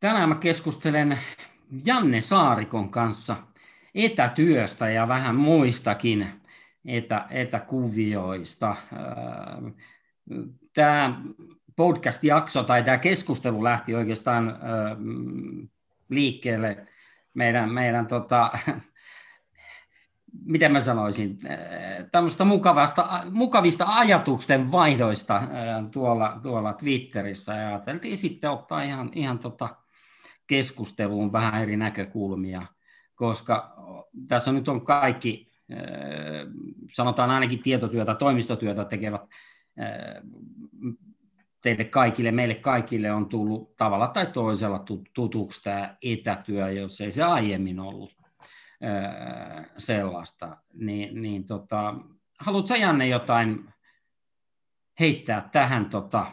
Tänään mä keskustelen Janne Saarikon kanssa etätyöstä ja vähän muistakin etä, etäkuvioista. Tämä podcast-jakso tai tämä keskustelu lähti oikeastaan liikkeelle meidän, meidän tota, miten mä sanoisin, tämmöistä mukavasta, mukavista ajatusten vaihdoista tuolla, tuolla Twitterissä ja ajateltiin sitten ottaa ihan, ihan tota keskusteluun vähän eri näkökulmia, koska tässä nyt on kaikki, sanotaan ainakin tietotyötä, toimistotyötä tekevät teille kaikille, meille kaikille on tullut tavalla tai toisella tutuksi tämä etätyö, jos ei se aiemmin ollut sellaista. Niin, niin tota, haluatko Janne jotain heittää tähän? Tota,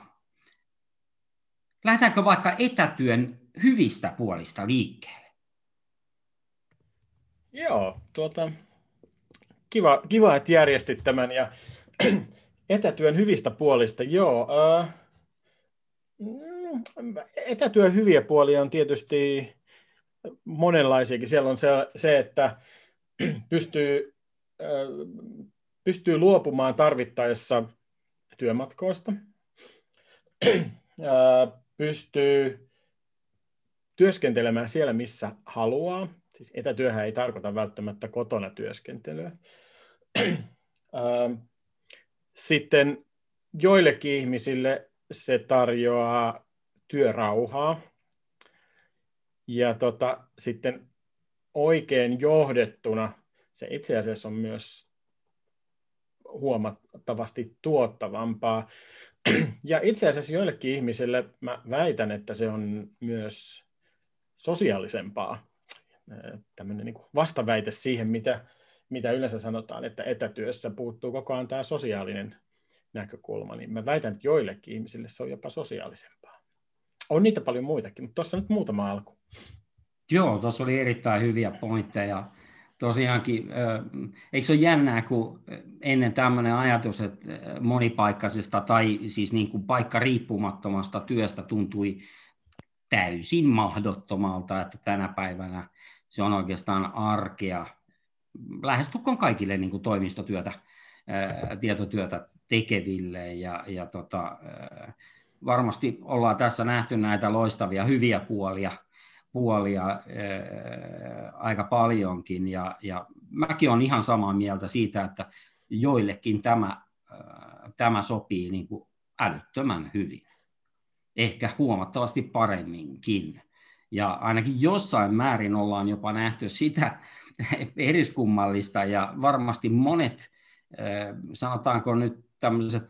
lähdetäänkö vaikka etätyön hyvistä puolista liikkeelle? Joo, tuota, kiva, kiva, että järjestit tämän. Ja etätyön hyvistä puolista, joo. Äh, etätyön hyviä puolia on tietysti monenlaisiakin. Siellä on se, se että pystyy, pystyy luopumaan tarvittaessa työmatkoista, pystyy työskentelemään siellä, missä haluaa. Siis etätyöhän ei tarkoita välttämättä kotona työskentelyä. Sitten joillekin ihmisille se tarjoaa työrauhaa, ja tota, sitten oikein johdettuna se itse asiassa on myös huomattavasti tuottavampaa. Ja itse asiassa joillekin ihmisille mä väitän, että se on myös sosiaalisempaa. Tämmöinen niin vastaväite siihen, mitä, mitä yleensä sanotaan, että etätyössä puuttuu koko ajan tämä sosiaalinen näkökulma, niin mä väitän, että joillekin ihmisille se on jopa sosiaalisempaa. On niitä paljon muitakin, mutta tuossa nyt muutama alku. Joo, tuossa oli erittäin hyviä pointteja. Tosiaankin, eikö se ole jännää, kun ennen tämmöinen ajatus, että monipaikkaisesta tai siis niin kuin paikka riippumattomasta työstä tuntui täysin mahdottomalta, että tänä päivänä se on oikeastaan arkea. Lähestulkoon kaikille niin kuin toimistotyötä, tietotyötä tekeville ja, ja tota, varmasti ollaan tässä nähty näitä loistavia hyviä puolia – puolia ää, aika paljonkin, ja, ja mäkin olen ihan samaa mieltä siitä, että joillekin tämä, ää, tämä sopii niin kuin älyttömän hyvin, ehkä huomattavasti paremminkin. Ja ainakin jossain määrin ollaan jopa nähty sitä eriskummallista, ja varmasti monet, sanotaanko nyt tämmöiset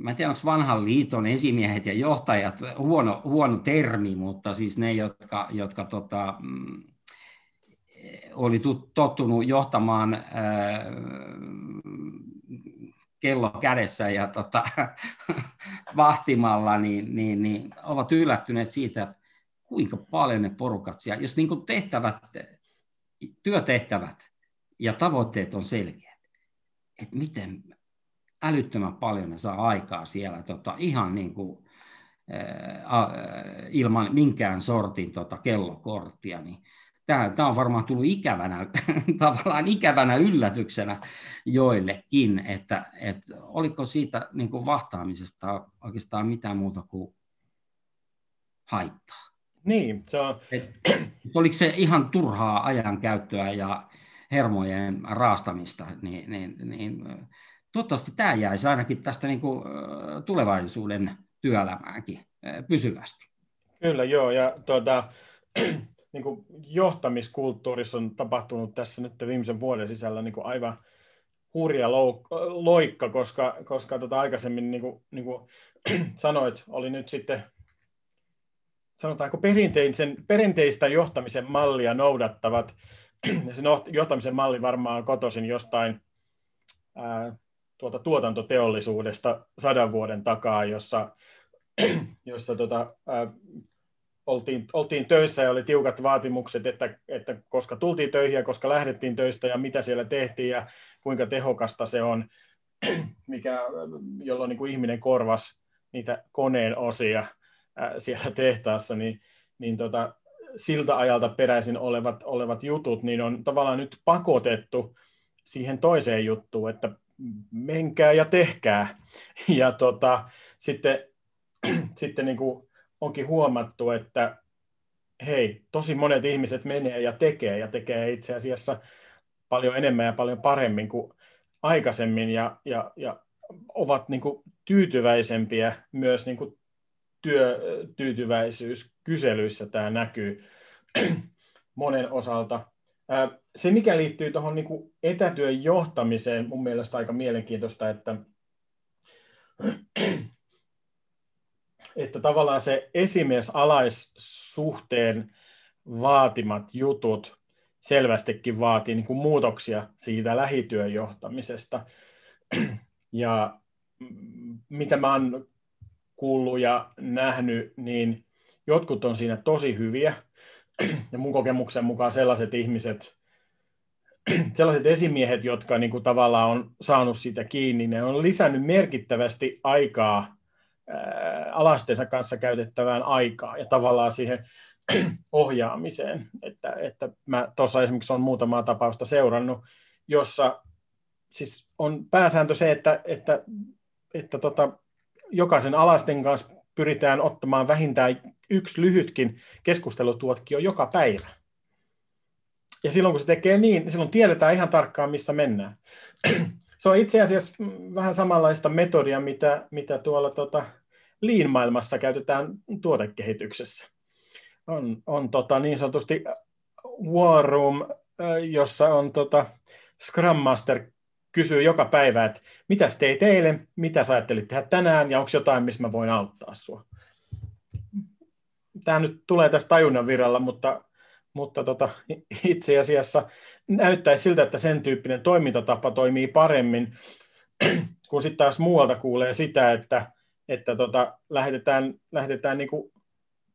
mä en tiedä, onko vanhan liiton esimiehet ja johtajat huono, huono termi, mutta siis ne, jotka, jotka tota, mm, oli tottunut johtamaan kello kädessä ja tota, vahtimalla, niin, niin, niin ovat yllättyneet siitä, että kuinka paljon ne porukat siellä, jos niin tehtävät, työtehtävät ja tavoitteet on selkeät, että miten älyttömän paljon ne saa aikaa siellä tota, ihan niin kuin, ää, ilman minkään sortin tota, kellokorttia, niin tämä, tämä on varmaan tullut ikävänä, tavallaan ikävänä yllätyksenä joillekin, että, että oliko siitä niin kuin vahtaamisesta oikeastaan mitään muuta kuin haittaa. Niin, se on... Et, oliko se ihan turhaa ajankäyttöä ja hermojen raastamista, niin, niin, niin toivottavasti tämä jäisi ainakin tästä niin kuin, tulevaisuuden työelämäänkin pysyvästi. Kyllä joo, ja tuota, niin kuin johtamiskulttuurissa on tapahtunut tässä nyt viimeisen vuoden sisällä niin kuin aivan hurja loikka, koska, koska tota aikaisemmin, niin kuin, niin kuin sanoit, oli nyt sitten sanotaanko perinteisen, perinteistä johtamisen mallia noudattavat, ja se johtamisen malli varmaan on kotoisin jostain ää, tuota tuotantoteollisuudesta sadan vuoden takaa, jossa, jossa tota, ää, oltiin, oltiin töissä ja oli tiukat vaatimukset, että, että koska tultiin töihin ja koska lähdettiin töistä ja mitä siellä tehtiin ja kuinka tehokasta se on, mikä, jolloin niin kuin ihminen korvas niitä koneen osia siellä tehtaassa, niin, niin tota, siltä ajalta peräisin olevat, olevat jutut, niin on tavallaan nyt pakotettu siihen toiseen juttuun, että menkää ja tehkää. Ja tota, sitten, sitten niin kuin onkin huomattu, että hei, tosi monet ihmiset menee ja tekee ja tekee itse asiassa paljon enemmän ja paljon paremmin kuin aikaisemmin ja, ja, ja ovat niin kuin tyytyväisempiä myös niin kuin työtyytyväisyyskyselyissä tämä näkyy monen osalta. Se, mikä liittyy tuohon niin etätyön johtamiseen, mun mielestä aika mielenkiintoista, että, että tavallaan se esimies-alaissuhteen vaatimat jutut selvästikin vaatii niin kuin muutoksia siitä lähityön johtamisesta. Ja mitä mä oon kuullut ja nähnyt, niin jotkut on siinä tosi hyviä. Ja mun kokemuksen mukaan sellaiset ihmiset, sellaiset esimiehet, jotka niin kuin tavallaan on saanut sitä kiinni, ne on lisännyt merkittävästi aikaa alastensa kanssa käytettävään aikaa ja tavallaan siihen ohjaamiseen. Että, että mä tuossa esimerkiksi on muutamaa tapausta seurannut, jossa siis on pääsääntö se, että, että, että tota, jokaisen alasten kanssa pyritään ottamaan vähintään yksi lyhytkin keskustelutuotkio joka päivä. Ja silloin kun se tekee niin, niin silloin tiedetään ihan tarkkaan, missä mennään. Se on itse asiassa vähän samanlaista metodia, mitä, mitä tuolla tota, Lean-maailmassa käytetään tuotekehityksessä. On, on tota, niin sanotusti War Room, jossa on tota, Scrum Master kysyy joka päivä, että mitä teit eilen, mitä sä ajattelit tehdä tänään ja onko jotain, missä mä voin auttaa sua. Tämä nyt tulee tästä tajunnan viralla, mutta, mutta tota, itse asiassa näyttäisi siltä, että sen tyyppinen toimintatapa toimii paremmin, kun sitten taas muualta kuulee sitä, että, että tota, lähetetään, lähetetään niinku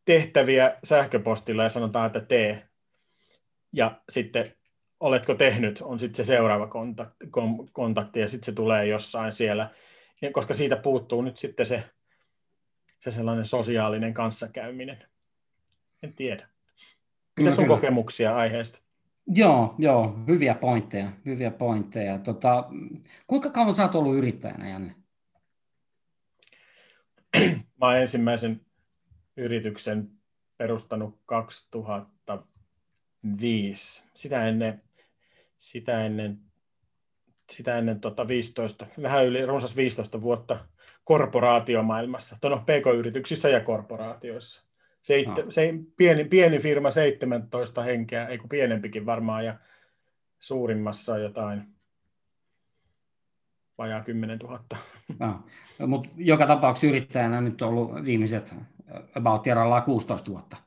tehtäviä sähköpostilla ja sanotaan, että tee. Ja sitten oletko tehnyt, on sitten se seuraava kontakti, kontakti ja sitten se tulee jossain siellä, ja koska siitä puuttuu nyt sitten se, se sellainen sosiaalinen kanssakäyminen. En tiedä. Mitä sun kyllä. kokemuksia aiheesta? Joo, joo, hyviä pointteja, hyviä pointteja. Tota, kuinka kauan sä oot ollut yrittäjänä, Janne? Mä oon ensimmäisen yrityksen perustanut 2005. Sitä ennen sitä ennen, sitä ennen tota 15, vähän yli runsas 15 vuotta korporaatiomaailmassa, no pk-yrityksissä ja korporaatioissa. Seitte, no. se, pieni, pieni firma 17 henkeä, ei kun pienempikin varmaan, ja suurimmassa jotain vajaa 10 000. No, mutta joka tapauksessa yrittäjänä nyt on ollut viimeiset about 16 vuotta.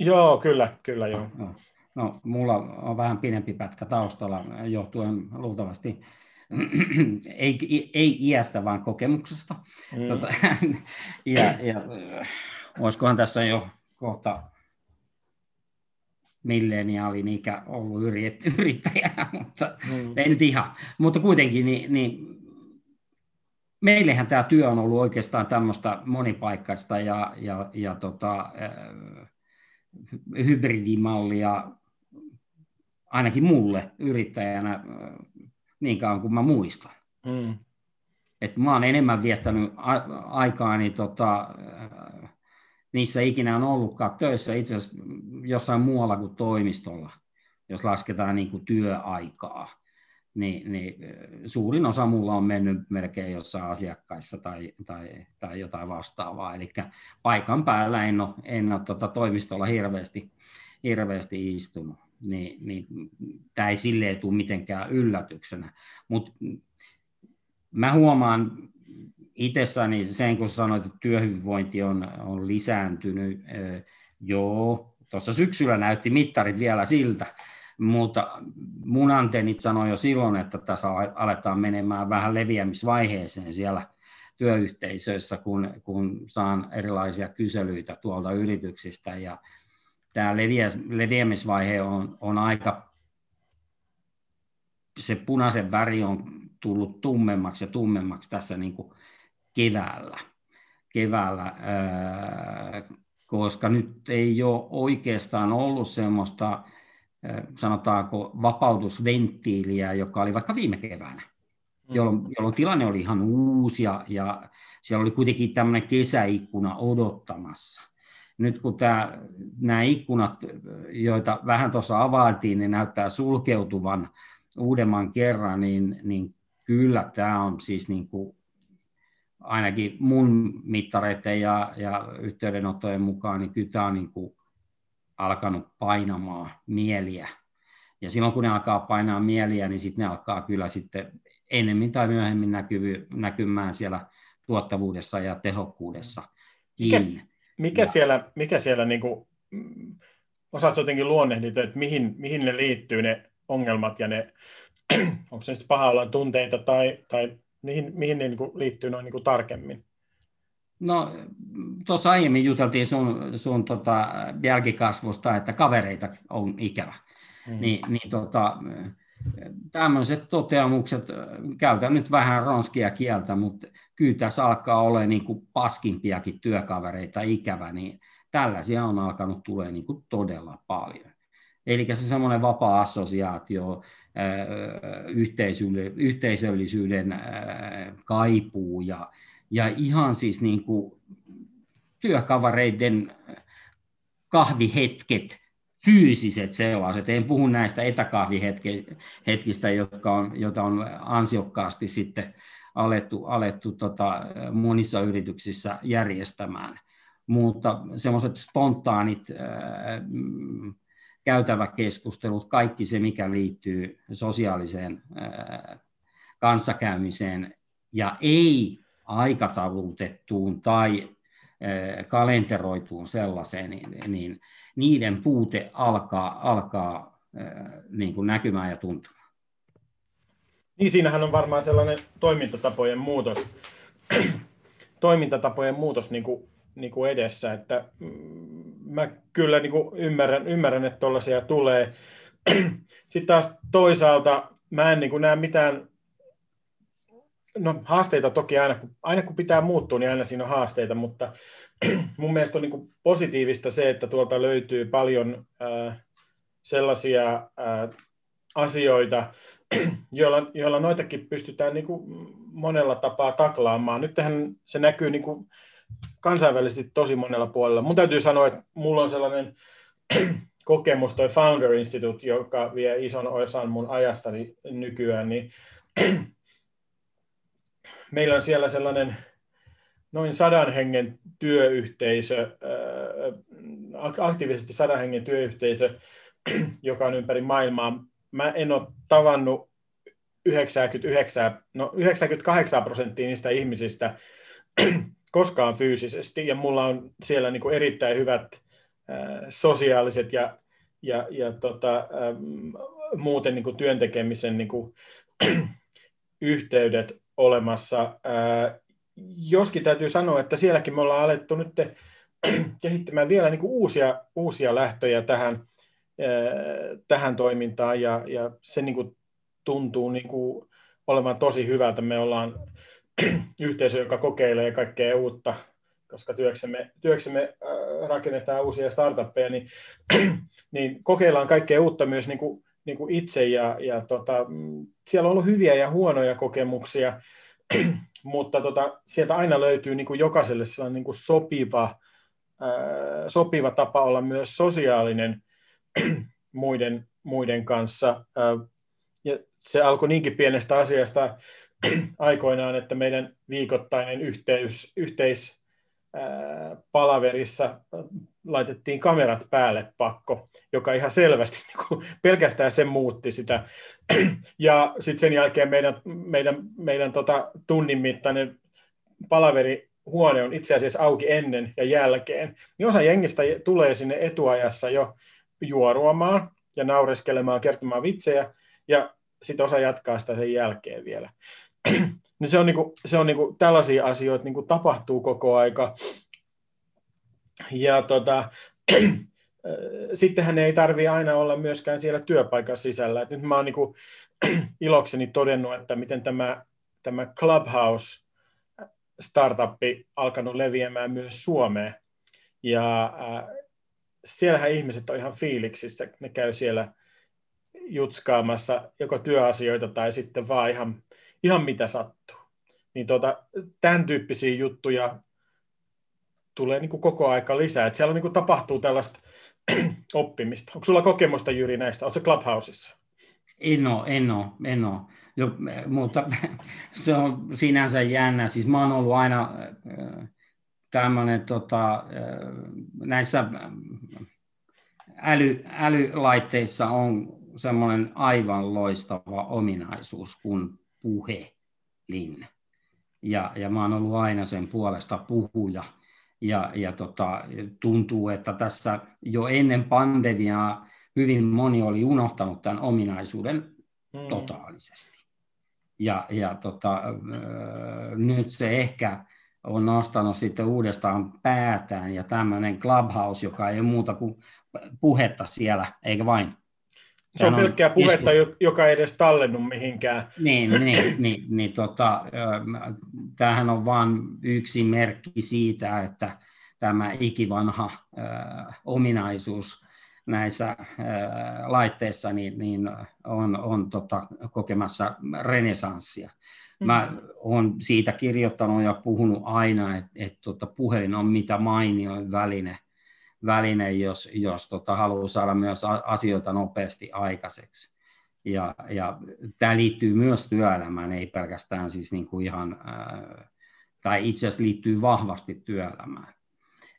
Joo, kyllä, kyllä joo. No, No, mulla on vähän pidempi pätkä taustalla johtuen luultavasti ei, ei iästä, vaan kokemuksesta. Mm. Tota, ja, ja olisikohan tässä jo kohta milleniaalin ikä ollut yrittäjänä, mutta mm. ei nyt ihan. Mutta kuitenkin, niin, niin meillähän tämä työ on ollut oikeastaan tämmöistä monipaikkaista ja, ja, ja tota, hybridimallia ainakin mulle yrittäjänä niin kauan kuin mä muistan. Mm. Et mä oon enemmän viettänyt a- aikaani tota, missä ikinä on ollutkaan töissä, itse asiassa jossain muualla kuin toimistolla, jos lasketaan niin kuin työaikaa. Niin, niin suurin osa mulla on mennyt melkein jossain asiakkaissa tai, tai, tai jotain vastaavaa. Eli paikan päällä en ole, en ole tota toimistolla hirveästi, hirveästi istunut niin, niin tämä ei silleen tule mitenkään yllätyksenä. Mutta mä huomaan itsessäni sen, kun sanoit, että työhyvinvointi on, on lisääntynyt. Joo, tuossa syksyllä näytti mittarit vielä siltä, mutta mun antennit sanoi jo silloin, että tässä aletaan menemään vähän leviämisvaiheeseen siellä työyhteisöissä, kun, kun saan erilaisia kyselyitä tuolta yrityksistä ja tämä leviämisvaihe on, on aika, se punaisen väri on tullut tummemmaksi ja tummemmaksi tässä niin kuin keväällä. keväällä koska nyt ei ole oikeastaan ollut semmoista, sanotaanko, vapautusventtiiliä, joka oli vaikka viime keväänä, mm. jolloin, jolloin tilanne oli ihan uusi ja, ja siellä oli kuitenkin tämmöinen kesäikkuna odottamassa. Nyt kun tämä, nämä ikkunat, joita vähän tuossa availtiin, ne näyttää sulkeutuvan uudemman kerran, niin, niin kyllä tämä on siis niin kuin ainakin mun mittareiden ja, ja yhteydenottojen mukaan, niin kyllä tämä on niin kuin alkanut painamaan mieliä. Ja silloin kun ne alkaa painaa mieliä, niin sitten ne alkaa kyllä sitten enemmän tai myöhemmin näkyvy, näkymään siellä tuottavuudessa ja tehokkuudessa Mikä, mikä ja, siellä, mikä siellä niin kuin, osaatko jotenkin luonnehdita, että mihin, mihin ne liittyy ne ongelmat ja ne, onko se nyt paha tunteita tai, tai mihin, mihin ne niin kuin liittyy noin niin kuin tarkemmin? No, tuossa aiemmin juteltiin sun, sun tota, jälkikasvusta, että kavereita on ikävä. Mm. Ni, niin tota, tämmöiset toteamukset, käytän nyt vähän ronskia kieltä, mutta kyllä tässä alkaa olla niin kuin paskimpiakin työkavereita ikävä, niin tällaisia on alkanut tulee niin kuin todella paljon. Eli se semmoinen vapaa assosiaatio, yhteisöllisyyden kaipuu ja, ja ihan siis niin kuin työkavereiden kahvihetket, fyysiset sellaiset, en puhu näistä etäkahvihetkistä, jotka on, joita on ansiokkaasti sitten alettu, alettu tota, monissa yrityksissä järjestämään, mutta semmoiset spontaanit ää, käytäväkeskustelut, kaikki se, mikä liittyy sosiaaliseen ää, kanssakäymiseen ja ei aikataulutettuun tai kalenteroituun sellaiseen, niin, niin niiden puute alkaa, alkaa niin kuin näkymään ja tuntumaan. Niin, siinähän on varmaan sellainen toimintatapojen muutos, toimintatapojen muutos niin kuin, niin kuin edessä, että mm, mä kyllä niin kuin ymmärrän, ymmärrän, että tuollaisia tulee. Sitten taas toisaalta mä en niin kuin näe mitään no haasteita toki aina, kun, aina kun pitää muuttua, niin aina siinä on haasteita, mutta mun mielestä on niin positiivista se, että tuolta löytyy paljon äh, sellaisia äh, asioita, joilla, joilla noitakin pystytään niin kuin monella tapaa taklaamaan. Nyt se näkyy niin kuin kansainvälisesti tosi monella puolella. Mun täytyy sanoa, että mulla on sellainen kokemus, toi Founder Institute, joka vie ison osan mun ajastani nykyään, niin meillä on siellä sellainen noin sadan hengen työyhteisö, aktiivisesti sadan hengen työyhteisö, joka on ympäri maailmaa. Mä en ole tavannut 99, no 98 prosenttia niistä ihmisistä koskaan fyysisesti, ja mulla on siellä niin kuin erittäin hyvät sosiaaliset ja, ja, ja tota, muuten niin kuin työntekemisen niin kuin, yhteydet olemassa. Joskin täytyy sanoa, että sielläkin me ollaan alettu nyt kehittämään vielä niin kuin uusia, uusia lähtöjä tähän, tähän toimintaan, ja, ja se niin kuin tuntuu niin kuin olevan tosi hyvältä. Me ollaan yhteisö, joka kokeilee kaikkea uutta, koska työksemme, työksemme rakennetaan uusia startuppeja, niin, niin kokeillaan kaikkea uutta myös niin kuin niin kuin itse ja, ja tota, mm, siellä on ollut hyviä ja huonoja kokemuksia, mutta tota, sieltä aina löytyy niin kuin jokaiselle sellainen niin kuin sopiva, ää, sopiva tapa olla myös sosiaalinen muiden, muiden kanssa. Ää, ja se alkoi niinkin pienestä asiasta aikoinaan, että meidän viikoittainen yhteys, yhteis, palaverissa laitettiin kamerat päälle pakko, joka ihan selvästi niin kuin, pelkästään se muutti sitä. Ja sitten sen jälkeen meidän, meidän, meidän tota, tunnin mittainen palaveri huone on itse asiassa auki ennen ja jälkeen. Niin osa jengistä tulee sinne etuajassa jo juoruamaan ja naureskelemaan, kertomaan vitsejä, ja sitten osa jatkaa sitä sen jälkeen vielä. niin se on, niinku, se on niinku, tällaisia asioita niinku tapahtuu koko aika. Ja tota, sittenhän ei tarvi aina olla myöskään siellä työpaikan sisällä. Et nyt mä oon niinku, ilokseni todennut, että miten tämä, tämä Clubhouse startuppi alkanut leviämään myös Suomeen. Ja äh, siellähän ihmiset on ihan fiiliksissä, ne käy siellä jutskaamassa joko työasioita tai sitten vaan ihan, ihan mitä sattuu. Niin tuota, tämän tyyppisiä juttuja tulee niin kuin koko aika lisää. Et siellä niin kuin tapahtuu tällaista oppimista. Onko sulla kokemusta Jyri näistä? Oletko Clubhouseissa? En ole, en ole, en ole. Jo, mutta se on sinänsä jännä. Siis mä oon ollut aina äh, tämmöinen tota, äh, näissä äly, älylaitteissa on semmoinen aivan loistava ominaisuus kuin puhelin. Ja, ja mä oon ollut aina sen puolesta puhuja. Ja, ja tota, tuntuu, että tässä jo ennen pandemiaa hyvin moni oli unohtanut tämän ominaisuuden mm. totaalisesti. Ja, ja tota, nyt se ehkä on nostanut sitten uudestaan päätään ja tämmöinen clubhouse, joka ei ole muuta kuin puhetta siellä, eikä vain. Se on, on pelkkää puhetta, isku... joka ei edes tallennu mihinkään. Niin, niin, niin, niin tota, tämähän on vain yksi merkki siitä, että tämä ikivanha äh, ominaisuus näissä äh, laitteissa niin, niin on, on tota, kokemassa renesanssia. Mä olen siitä kirjoittanut ja puhunut aina, että et, tota, puhelin on mitä mainioin väline, väline jos, jos tota, haluaa saada myös asioita nopeasti aikaiseksi. Ja, ja tämä liittyy myös työelämään, ei pelkästään siis niin kuin ihan, tai itse asiassa liittyy vahvasti työelämään.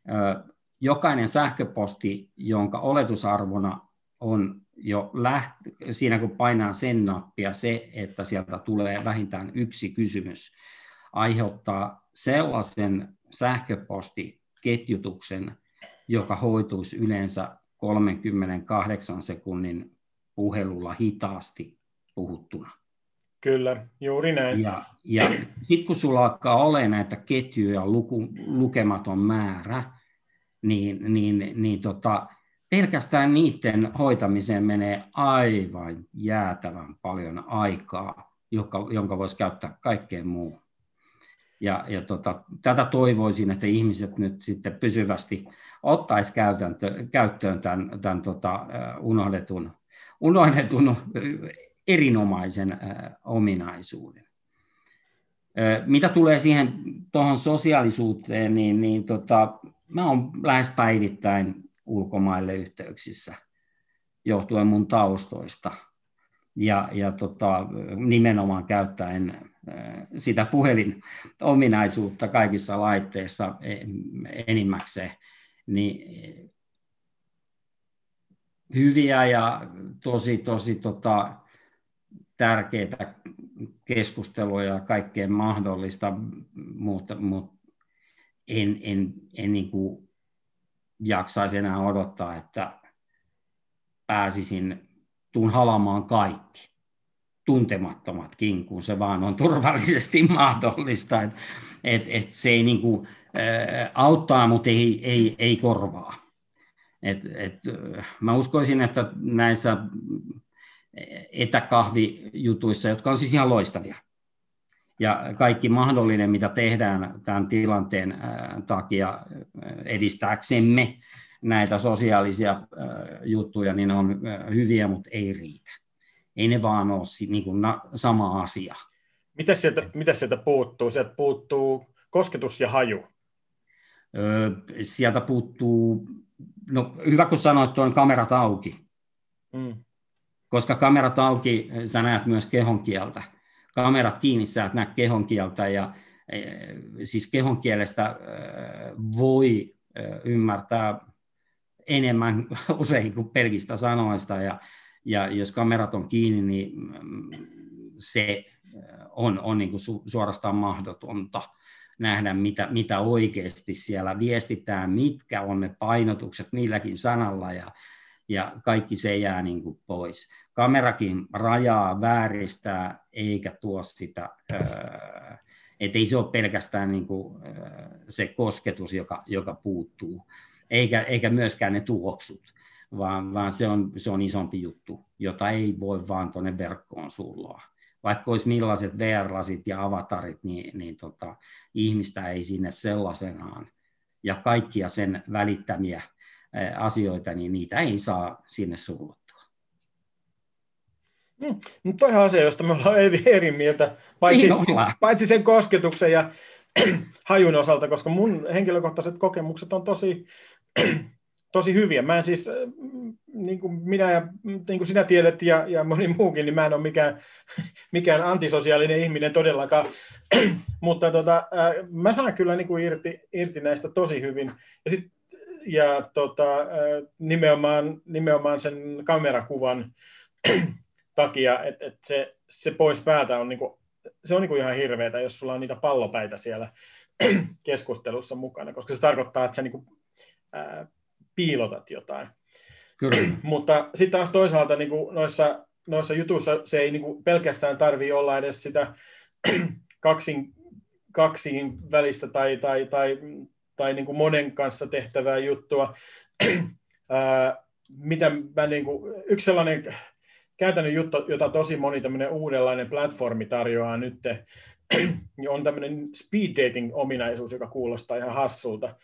Ää, jokainen sähköposti, jonka oletusarvona on jo läht, siinä kun painaa sen nappia, se, että sieltä tulee vähintään yksi kysymys, aiheuttaa sellaisen sähköpostiketjutuksen, joka hoituisi yleensä 38 sekunnin puhelulla hitaasti puhuttuna. Kyllä, juuri näin. Ja, ja sitten kun sulla alkaa olla näitä ketjuja luku, lukematon määrä, niin, niin, niin tota, pelkästään niiden hoitamiseen menee aivan jäätävän paljon aikaa, joka, jonka voisi käyttää kaikkeen muuhun. Ja, ja tota, tätä toivoisin, että ihmiset nyt sitten pysyvästi ottaisi käyttöön tämän, tämän tota, unohdetun, unohdetun erinomaisen äh, ominaisuuden. Mitä tulee siihen tuohon sosiaalisuuteen, niin, niin tota, mä olen lähes päivittäin ulkomaille yhteyksissä johtuen mun taustoista. Ja, ja tota, nimenomaan käyttäen äh, sitä puhelin ominaisuutta kaikissa laitteissa e, enimmäkseen, niin hyviä ja tosi, tosi tota, tärkeitä keskusteluja ja kaikkea mahdollista, mutta, mutta en, en, en niin kuin jaksaisi enää odottaa, että pääsisin tuun halamaan kaikki, tuntemattomatkin, kun se vaan on turvallisesti mahdollista. Et, et, et se ei niin kuin, ä, auttaa, mutta ei, ei, ei korvaa. Et, et, mä uskoisin, että näissä etäkahvijutuissa, jotka on siis ihan loistavia, ja kaikki mahdollinen, mitä tehdään tämän tilanteen takia edistääksemme näitä sosiaalisia juttuja, niin on hyviä, mutta ei riitä. Ei ne vaan ole niin kuin sama asia. Mitä sieltä, mitä sieltä puuttuu? Sieltä puuttuu kosketus ja haju. Sieltä puuttuu, no hyvä kun sanoit, tuon kamerat auki. Mm. Koska kamerat auki, sä näet myös kehon kieltä kamerat kiinni, sä et näe kehon kieltä ja e, siis kehon kielestä e, voi ymmärtää enemmän usein kuin pelkistä sanoista. Ja, ja jos kamerat on kiinni, niin mm, se on, on niin kuin suorastaan mahdotonta nähdä, mitä, mitä oikeasti siellä viestitään, mitkä on ne painotukset milläkin sanalla ja, ja kaikki se jää niin kuin pois. Kamerakin rajaa, vääristää, eikä tuo sitä, että ei se ole pelkästään niin kuin se kosketus, joka, joka puuttuu, eikä, eikä myöskään ne tuoksut, vaan, vaan se, on, se on isompi juttu, jota ei voi vaan tuonne verkkoon sulloa. Vaikka olisi millaiset VR-lasit ja avatarit, niin, niin tota, ihmistä ei sinne sellaisenaan ja kaikkia sen välittämiä asioita, niin niitä ei saa sinne sulluttua. Mm, no toihan asia, josta me ollaan eri, eri mieltä, paitsi, niin paitsi sen kosketuksen ja hajun osalta, koska mun henkilökohtaiset kokemukset on tosi, tosi hyviä. Mä en siis, niin kuin minä ja niin kuin sinä tiedät ja, ja moni muukin, niin mä en ole mikään, mikään antisosiaalinen ihminen todellakaan, mutta tota, mä saan kyllä niin kuin irti, irti näistä tosi hyvin. Ja, sit, ja tota, nimenomaan, nimenomaan sen kamerakuvan takia, että et se, se pois päältä on, niin kuin, se on niin kuin ihan hirveätä, jos sulla on niitä pallopäitä siellä keskustelussa mukana, koska se tarkoittaa, että sä niin kuin, ää, piilotat jotain. Kyllä. Mutta sitten taas toisaalta niin kuin noissa, noissa jutuissa se ei niin kuin pelkästään tarvitse olla edes sitä kaksin, kaksin välistä tai, tai, tai, tai niin kuin monen kanssa tehtävää juttua. Ää, mitä mä niin kuin, yksi sellainen käytännön juttu, jota tosi moni tämmöinen uudenlainen platformi tarjoaa nyt, niin on tämmöinen speed dating-ominaisuus, joka kuulostaa ihan hassulta.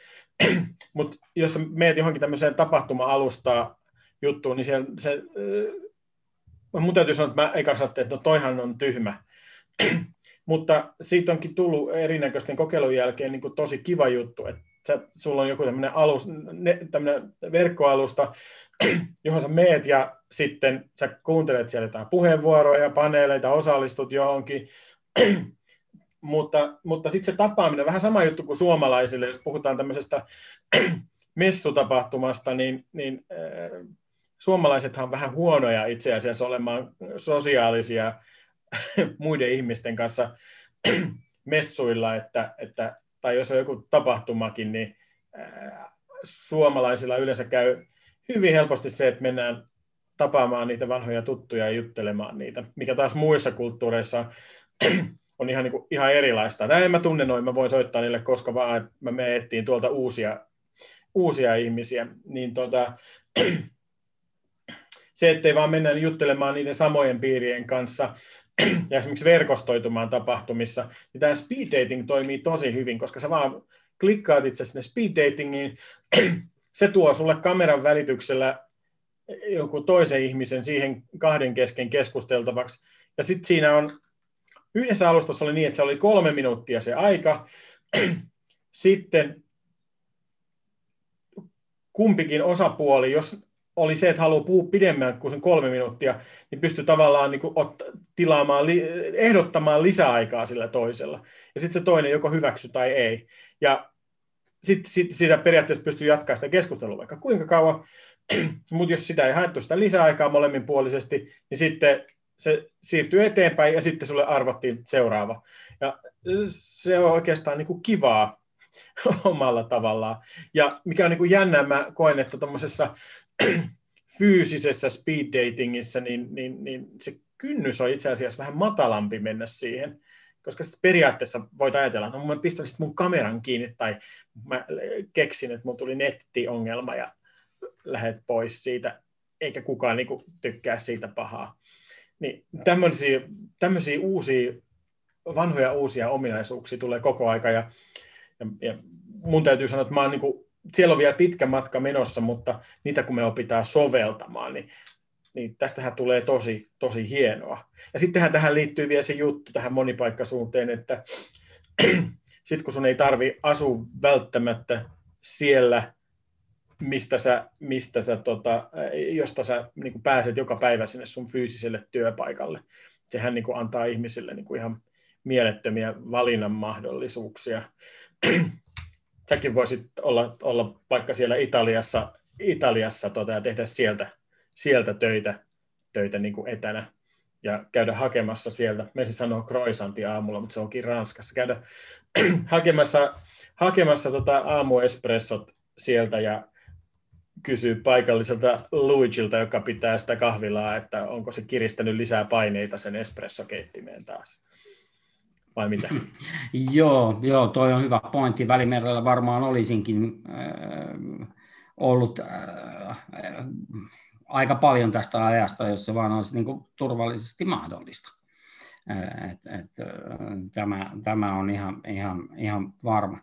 Mutta jos meet johonkin tämmöiseen tapahtuma-alustaa juttuun, niin siellä, se, äh, mun täytyy sanoa, että mä ajattelin, että no toihan on tyhmä. Mutta siitä onkin tullut erinäköisten kokeilun jälkeen niin tosi kiva juttu, että sä, sulla on joku tämmöinen, alus, ne, tämmöinen verkkoalusta, johon sä meet ja sitten sä kuuntelet siellä jotain puheenvuoroja, paneeleita, osallistut johonkin, mutta, mutta sitten se tapaaminen, vähän sama juttu kuin suomalaisille, jos puhutaan tämmöisestä messutapahtumasta, niin, niin äh, suomalaisethan on vähän huonoja itse asiassa olemaan sosiaalisia muiden ihmisten kanssa messuilla, että, että, tai jos on joku tapahtumakin, niin äh, suomalaisilla yleensä käy hyvin helposti se, että mennään tapaamaan niitä vanhoja tuttuja ja juttelemaan niitä, mikä taas muissa kulttuureissa on ihan, niin kuin, ihan erilaista. Tämä en mä tunne noin, mä voin soittaa niille koska vaan, että mä me ettiin tuolta uusia, uusia ihmisiä. Niin tota, se, ettei vaan mennä juttelemaan niiden samojen piirien kanssa ja esimerkiksi verkostoitumaan tapahtumissa, niin tämä speed dating toimii tosi hyvin, koska sä vaan klikkaat itse sinne speed datingiin, se tuo sulle kameran välityksellä joku toisen ihmisen siihen kahden kesken keskusteltavaksi, ja sitten siinä on Yhdessä alustassa oli niin, että se oli kolme minuuttia se aika. Sitten kumpikin osapuoli, jos oli se, että haluaa puhua pidemmän kuin sen kolme minuuttia, niin pystyi tavallaan niin kuin tilaamaan, ehdottamaan lisäaikaa sillä toisella. Ja sitten se toinen joko hyväksy tai ei. Ja sitten sit, sitä periaatteessa pystyy jatkamaan sitä keskustelua vaikka kuinka kauan, mutta jos sitä ei haettu sitä lisäaikaa molemminpuolisesti, niin sitten se siirtyy eteenpäin ja sitten sulle arvottiin seuraava. Ja se on oikeastaan niin kuin kivaa omalla tavallaan. Ja mikä on niin kuin jännää, mä koen, että tuommoisessa fyysisessä speed datingissa, niin, niin, niin se kynnys on itse asiassa vähän matalampi mennä siihen, koska sitten periaatteessa voit ajatella, että no, mä pistän sitten mun kameran kiinni, tai mä keksin, että mun tuli nettiongelma ja lähet pois siitä, eikä kukaan niin kuin, tykkää siitä pahaa. Niin tämmöisiä, tämmöisiä uusia, vanhoja uusia ominaisuuksia tulee koko aika ja, ja, ja mun täytyy sanoa, että mä oon niin kuin, siellä on vielä pitkä matka menossa, mutta niitä kun me opitaan soveltamaan, niin, niin tästähän tulee tosi, tosi hienoa. Ja sittenhän tähän liittyy vielä se juttu tähän monipaikkaisuuteen, että sitten kun sun ei tarvi asua välttämättä siellä, mistä sä, mistä sä tota, josta sä niin kuin pääset joka päivä sinne sun fyysiselle työpaikalle. Sehän niin kuin antaa ihmisille niin kuin ihan mielettömiä valinnan mahdollisuuksia. Säkin voisit olla, olla vaikka siellä Italiassa, Italiassa tota, ja tehdä sieltä, sieltä töitä, töitä niin kuin etänä ja käydä hakemassa sieltä, me siis sanoo croissantia aamulla, mutta se onkin Ranskassa, käydä hakemassa, hakemassa tota aamuespressot sieltä ja kysyä paikalliselta Luigilta, joka pitää sitä kahvilaa, että onko se kiristänyt lisää paineita sen espressokeittimeen taas. Vai mitä? joo, joo, toi on hyvä pointti. Välimerellä varmaan olisinkin äh, ollut äh, aika paljon tästä ajasta, jos se vaan olisi niin kuin, turvallisesti mahdollista. Äh, et, et, äh, tämä, tämä on ihan, ihan, ihan varma.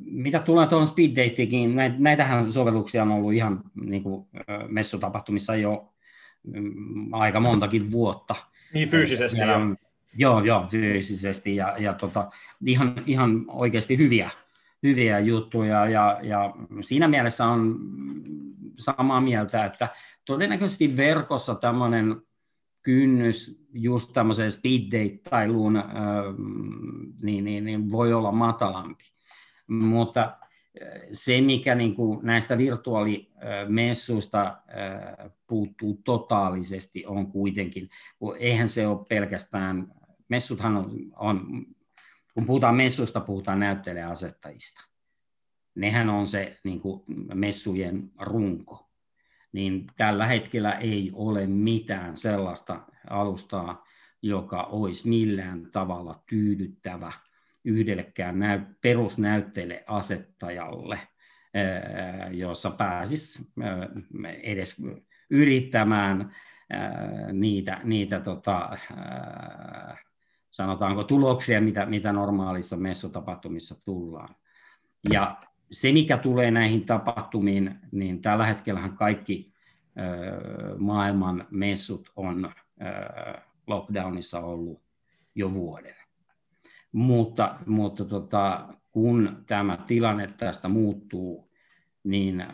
Mitä tulee tuohon speed datingin, näitähän sovelluksia on ollut ihan niin kuin, messutapahtumissa jo mm, aika montakin vuotta. Niin fyysisesti ja, jo. Joo, joo, fyysisesti ja, ja tota, ihan, ihan oikeasti hyviä, hyviä juttuja ja, ja siinä mielessä on samaa mieltä, että todennäköisesti verkossa tämmöinen kynnys just tämmöiseen speed date-tailuun äh, niin, niin, niin voi olla matalampi. Mutta se, mikä niin kuin näistä virtuaalimessuista puuttuu totaalisesti, on kuitenkin, kun eihän se ole pelkästään, messuthan on, on kun puhutaan messuista, puhutaan näyttelijäasettajista. Nehän on se niin kuin messujen runko. Niin tällä hetkellä ei ole mitään sellaista alustaa, joka olisi millään tavalla tyydyttävä – yhdellekään näy, perusnäytteelle asettajalle, jossa pääsis edes yrittämään niitä, niitä tota, sanotaanko tuloksia, mitä, mitä normaalissa messutapahtumissa tullaan. Ja se, mikä tulee näihin tapahtumiin, niin tällä hetkellä kaikki maailman messut on lockdownissa ollut jo vuoden. Mutta, mutta tota, kun tämä tilanne tästä muuttuu, niin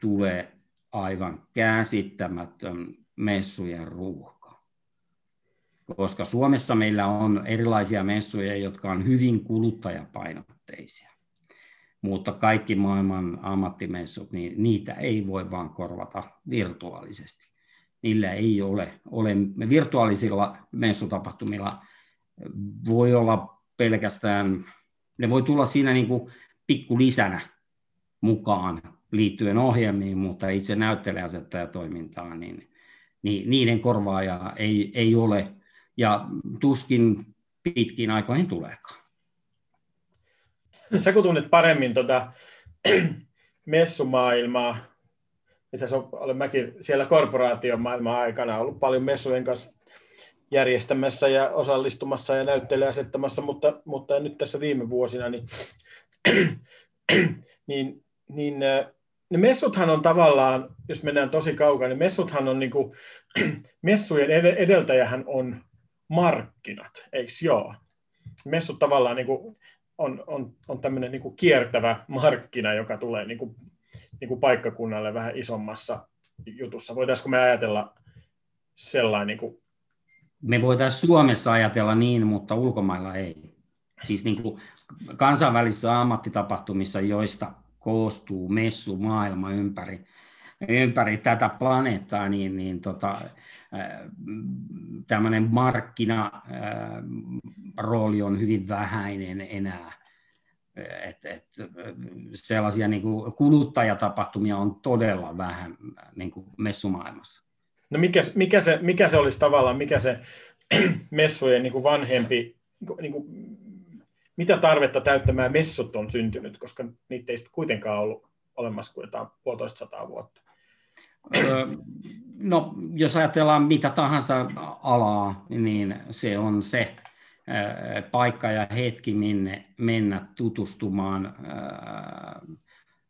tulee aivan käsittämätön messujen ruuhka. Koska Suomessa meillä on erilaisia messuja, jotka on hyvin kuluttajapainotteisia. Mutta kaikki maailman ammattimessut, niin niitä ei voi vaan korvata virtuaalisesti. Niillä ei ole, ole virtuaalisilla messutapahtumilla voi olla pelkästään, ne voi tulla siinä niin kuin pikku lisänä mukaan liittyen ohjelmiin, mutta itse näyttelijäasettajatoimintaan, niin, niin niiden korvaajaa ei, ei ole ja tuskin pitkin aikoihin tuleekaan. Sä kun tunnet paremmin tuota messumaailmaa, itse asiassa olen mäkin siellä korporaation maailman aikana ollut paljon messujen kanssa järjestämässä ja osallistumassa ja näyttelee asettamassa, mutta, mutta nyt tässä viime vuosina, niin, niin, niin ne messuthan on tavallaan, jos mennään tosi kaukaa, niin messuthan on niin kuin, messujen edeltäjähän on markkinat, eikö joo? Messut tavallaan niin kuin on, on, on tämmöinen niin kuin kiertävä markkina, joka tulee niin kuin, niin kuin paikkakunnalle vähän isommassa jutussa. Voitaisiko me ajatella sellainen niin kuin me voitaisiin Suomessa ajatella niin, mutta ulkomailla ei. Siis niin kuin kansainvälisissä ammattitapahtumissa, joista koostuu messu maailma ympäri, ympäri tätä planeettaa, niin, niin tota, tämmöinen markkinarooli on hyvin vähäinen enää. Et, et, sellaisia niin kuin kuluttajatapahtumia on todella vähän niin kuin messumaailmassa. No mikä, mikä, se, mikä se olisi tavallaan, mikä se messujen niin kuin vanhempi, niin kuin, mitä tarvetta täyttämään messut on syntynyt, koska niitä ei kuitenkaan ollut olemassa kuin jotain puolitoista sataa vuotta? No, jos ajatellaan mitä tahansa alaa, niin se on se paikka ja hetki, minne mennä tutustumaan.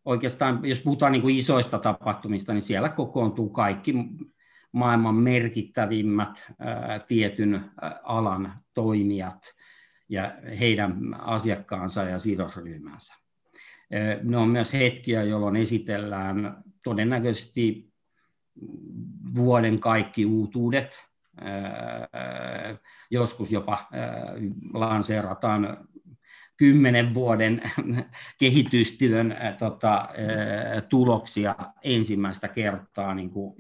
Oikeastaan, jos puhutaan niin kuin isoista tapahtumista, niin siellä kokoontuu kaikki maailman merkittävimmät tietyn alan toimijat ja heidän asiakkaansa ja sidosryhmänsä. Ne on myös hetkiä, jolloin esitellään todennäköisesti vuoden kaikki uutuudet. Joskus jopa lanseerataan kymmenen vuoden kehitystyön tota, tuloksia ensimmäistä kertaa niin kuin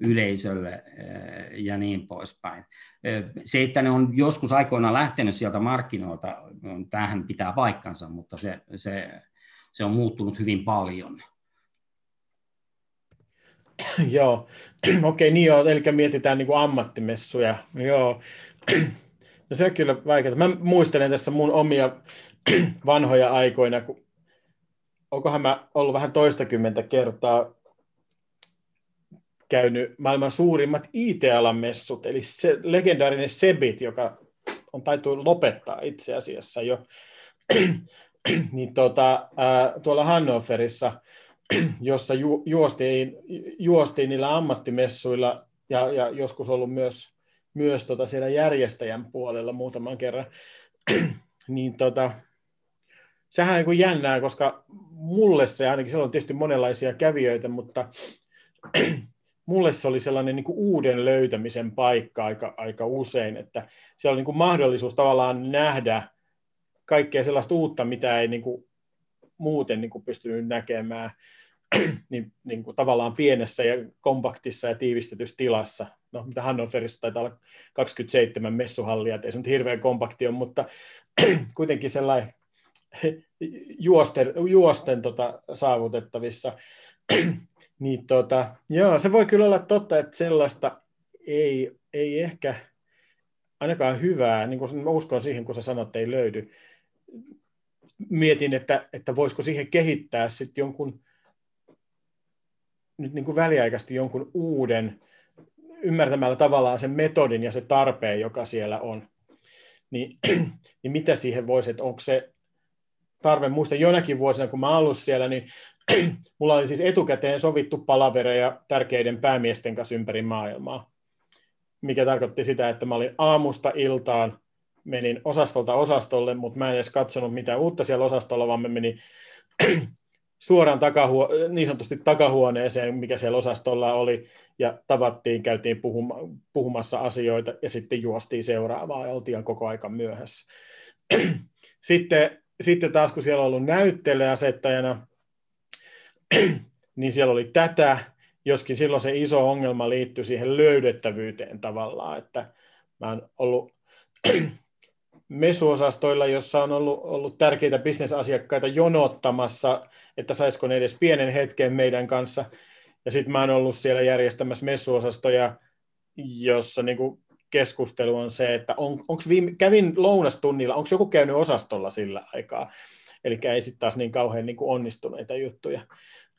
yleisölle eh, ja niin poispäin. Eh, se, että ne on joskus aikoina lähtenyt sieltä markkinoilta, tähän pitää paikkansa, mutta se, se, se on muuttunut hyvin paljon. Joo, okei, niin joo, eli mietitään niin kuin ammattimessuja. Joo, no se on kyllä vaikeaa. Mä muistelen tässä mun omia vanhoja aikoina, kun onkohan mä ollut vähän toistakymmentä kertaa käynyt maailman suurimmat IT-alan messut, eli se legendaarinen Sebit, joka on taitu lopettaa itse asiassa jo. niin ää, tuolla Hannoverissa, jossa ju, juostiin, juostiin niillä ammattimessuilla ja, ja joskus ollut myös, myös tota siellä järjestäjän puolella muutaman kerran, niin tota, sehän on niin jännää, koska mulle se, ainakin siellä on tietysti monenlaisia kävijöitä, mutta mulle se oli sellainen niin kuin uuden löytämisen paikka aika, aika usein, että siellä oli niin kuin mahdollisuus tavallaan nähdä kaikkea sellaista uutta, mitä ei niin kuin muuten niin kuin pystynyt näkemään niin, niin kuin tavallaan pienessä ja kompaktissa ja tiivistetyssä tilassa. No, mitä Hannoverissa taitaa olla 27 messuhallia, ei se nyt hirveän kompakti ole, mutta kuitenkin sellainen juosten, juosten tota, saavutettavissa. Niin tota, joo, se voi kyllä olla totta, että sellaista ei, ei ehkä ainakaan hyvää, niin kuin mä uskon siihen, kun sä sanot, ei löydy. Mietin, että, että voisiko siihen kehittää sitten jonkun nyt niin kuin väliaikaisesti jonkun uuden, ymmärtämällä tavallaan sen metodin ja se tarpeen, joka siellä on. Niin, niin mitä siihen voisi, että onko se tarve, muista jonakin vuosina, kun mä ollut siellä, niin mulla oli siis etukäteen sovittu palavereja tärkeiden päämiesten kanssa ympäri maailmaa, mikä tarkoitti sitä, että mä olin aamusta iltaan, menin osastolta osastolle, mutta mä en edes katsonut mitään uutta siellä osastolla, vaan mä menin suoraan takahuo- niin sanotusti takahuoneeseen, mikä siellä osastolla oli, ja tavattiin, käytiin puhuma- puhumassa asioita, ja sitten juostiin seuraavaa, ja oltiin koko aika myöhässä. sitten sitten taas kun siellä on ollut näyttelijäasettajana, niin siellä oli tätä, joskin silloin se iso ongelma liittyi siihen löydettävyyteen tavallaan, että mä oon ollut mesuosastoilla, jossa on ollut, ollut tärkeitä bisnesasiakkaita jonottamassa, että saisiko ne edes pienen hetken meidän kanssa. Ja sitten mä oon ollut siellä järjestämässä messuosastoja, jossa niin kuin keskustelu on se, että on, onks viime, kävin lounastunnilla, onko joku käynyt osastolla sillä aikaa, eli ei sitten taas niin kauhean niin onnistuneita juttuja.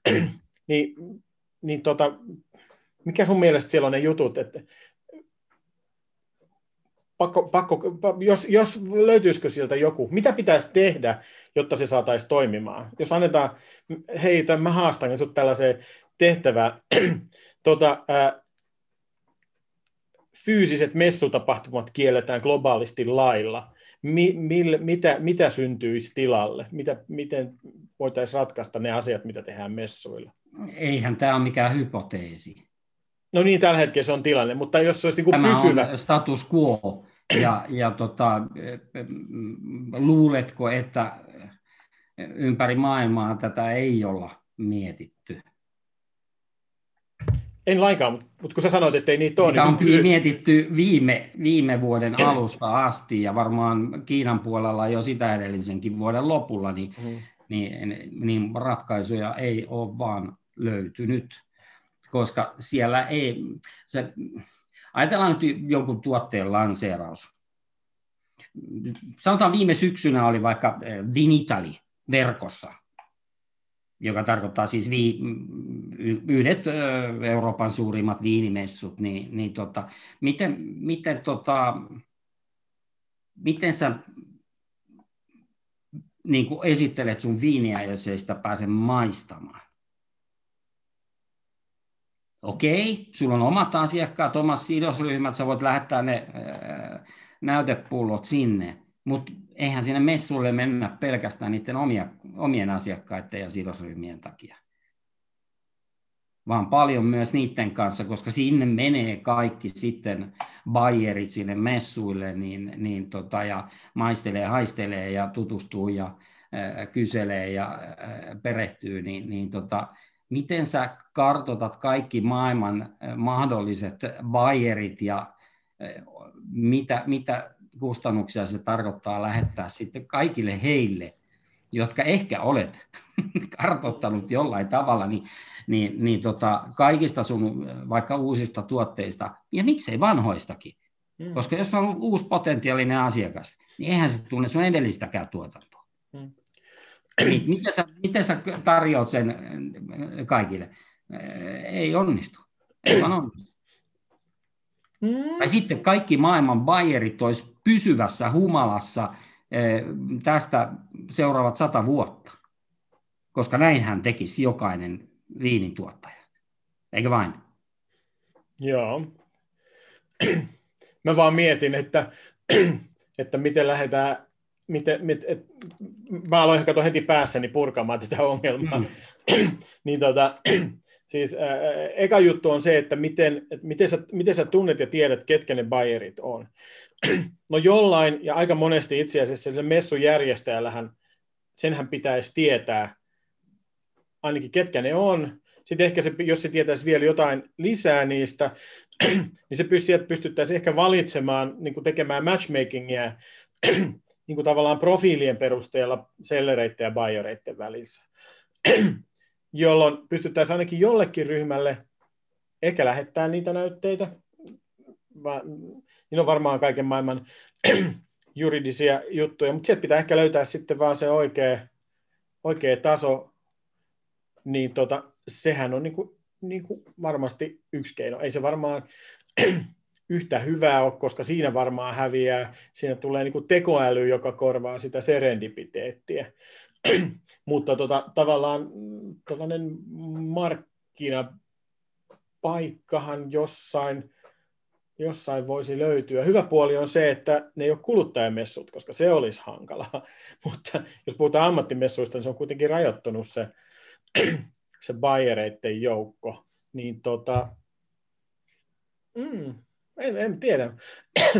niin, niin tota, mikä sun mielestä siellä on ne jutut, että pakko, pakko, jos, jos löytyisikö sieltä joku, mitä pitäisi tehdä, jotta se saataisiin toimimaan? Jos annetaan, hei, mä haastan sinut tällaiseen tehtävään, tota, ää, fyysiset messutapahtumat kielletään globaalisti lailla, mi, mil, mitä, mitä syntyisi tilalle? Mitä, miten voitaisiin ratkaista ne asiat, mitä tehdään messuilla? Eihän tämä ole mikään hypoteesi. No niin, tällä hetkellä se on tilanne, mutta jos se olisi niin tämä pysyvä... on status quo, ja, ja tota, luuletko, että ympäri maailmaa tätä ei olla mietitty? En lainkaan, mutta kun sä sanoit, että ei niitä ole... Sitä niin on kysy... mietitty viime, viime vuoden alusta asti ja varmaan Kiinan puolella jo sitä edellisenkin vuoden lopulla, niin, mm. niin, niin ratkaisuja ei ole vaan löytynyt, koska siellä ei... Se, ajatellaan nyt jonkun tuotteen lanseeraus. Sanotaan viime syksynä oli vaikka Vinitali verkossa, joka tarkoittaa siis vii, yhdet Euroopan suurimmat viinimessut, niin, niin tota, miten, miten, tota, miten sä niin kuin esittelet sun viiniä, jos ei sitä pääse maistamaan? Okei, sulla on omat asiakkaat, omat sidosryhmät, sä voit lähettää ne näytepullot sinne, mutta eihän sinne messuille mennä pelkästään niiden omia, omien asiakkaiden ja sidosryhmien takia, vaan paljon myös niiden kanssa, koska sinne menee kaikki sitten bayerit sinne messuille niin, niin tota, ja maistelee, haistelee ja tutustuu ja äh, kyselee ja äh, perehtyy, niin, niin tota, miten sä kartotat kaikki maailman mahdolliset bayerit ja mitä, mitä kustannuksia se tarkoittaa lähettää sitten kaikille heille, jotka ehkä olet kartoittanut jollain tavalla, niin, niin, niin tota, kaikista sun vaikka uusista tuotteista, ja miksei vanhoistakin. Mm. Koska jos on uusi potentiaalinen asiakas, niin eihän se tunne sun edellistäkään tuotantoa. Mm. Niin miten, sä, miten sä tarjoat sen kaikille? Ei onnistu. Ei vaan onnistu. Mm. Tai sitten kaikki maailman bayerit olisi pysyvässä humalassa tästä seuraavat sata vuotta, koska näinhän tekisi jokainen viinintuottaja. Eikö vain? Joo. Mä vaan mietin, että, että miten lähdetään, miten, mit, et, mä aloin katsoa heti päässäni purkamaan tätä ongelmaa. Mm. niin tota, siis ää, eka juttu on se, että miten, että miten, sä, miten sä tunnet ja tiedät, ketkä ne bayerit on. no jollain, ja aika monesti itse asiassa sille messun järjestäjällähän, senhän pitäisi tietää ainakin ketkä ne on, sitten ehkä se, jos se tietäisi vielä jotain lisää niistä, niin se pystyttäisiin ehkä valitsemaan, niin kuin tekemään matchmakingia niin kuin tavallaan profiilien perusteella sellereiden ja buyereiden välissä, jolloin pystyttäisiin ainakin jollekin ryhmälle ehkä lähettää niitä näytteitä. Niin on varmaan kaiken maailman juridisia juttuja, mutta sieltä pitää ehkä löytää sitten vaan se oikea, oikea taso, niin tota, sehän on niin kuin, niin kuin varmasti yksi keino. Ei se varmaan yhtä hyvää ole, koska siinä varmaan häviää, siinä tulee niin kuin tekoäly, joka korvaa sitä serendipiteettiä. Mutta tota, tavallaan tällainen markkinapaikkahan jossain, jossain voisi löytyä. Hyvä puoli on se, että ne ei ole kuluttajamessut, koska se olisi hankalaa. Mutta jos puhutaan ammattimessuista, niin se on kuitenkin rajoittunut se se bayereiden joukko, niin tota, mm, en, en tiedä.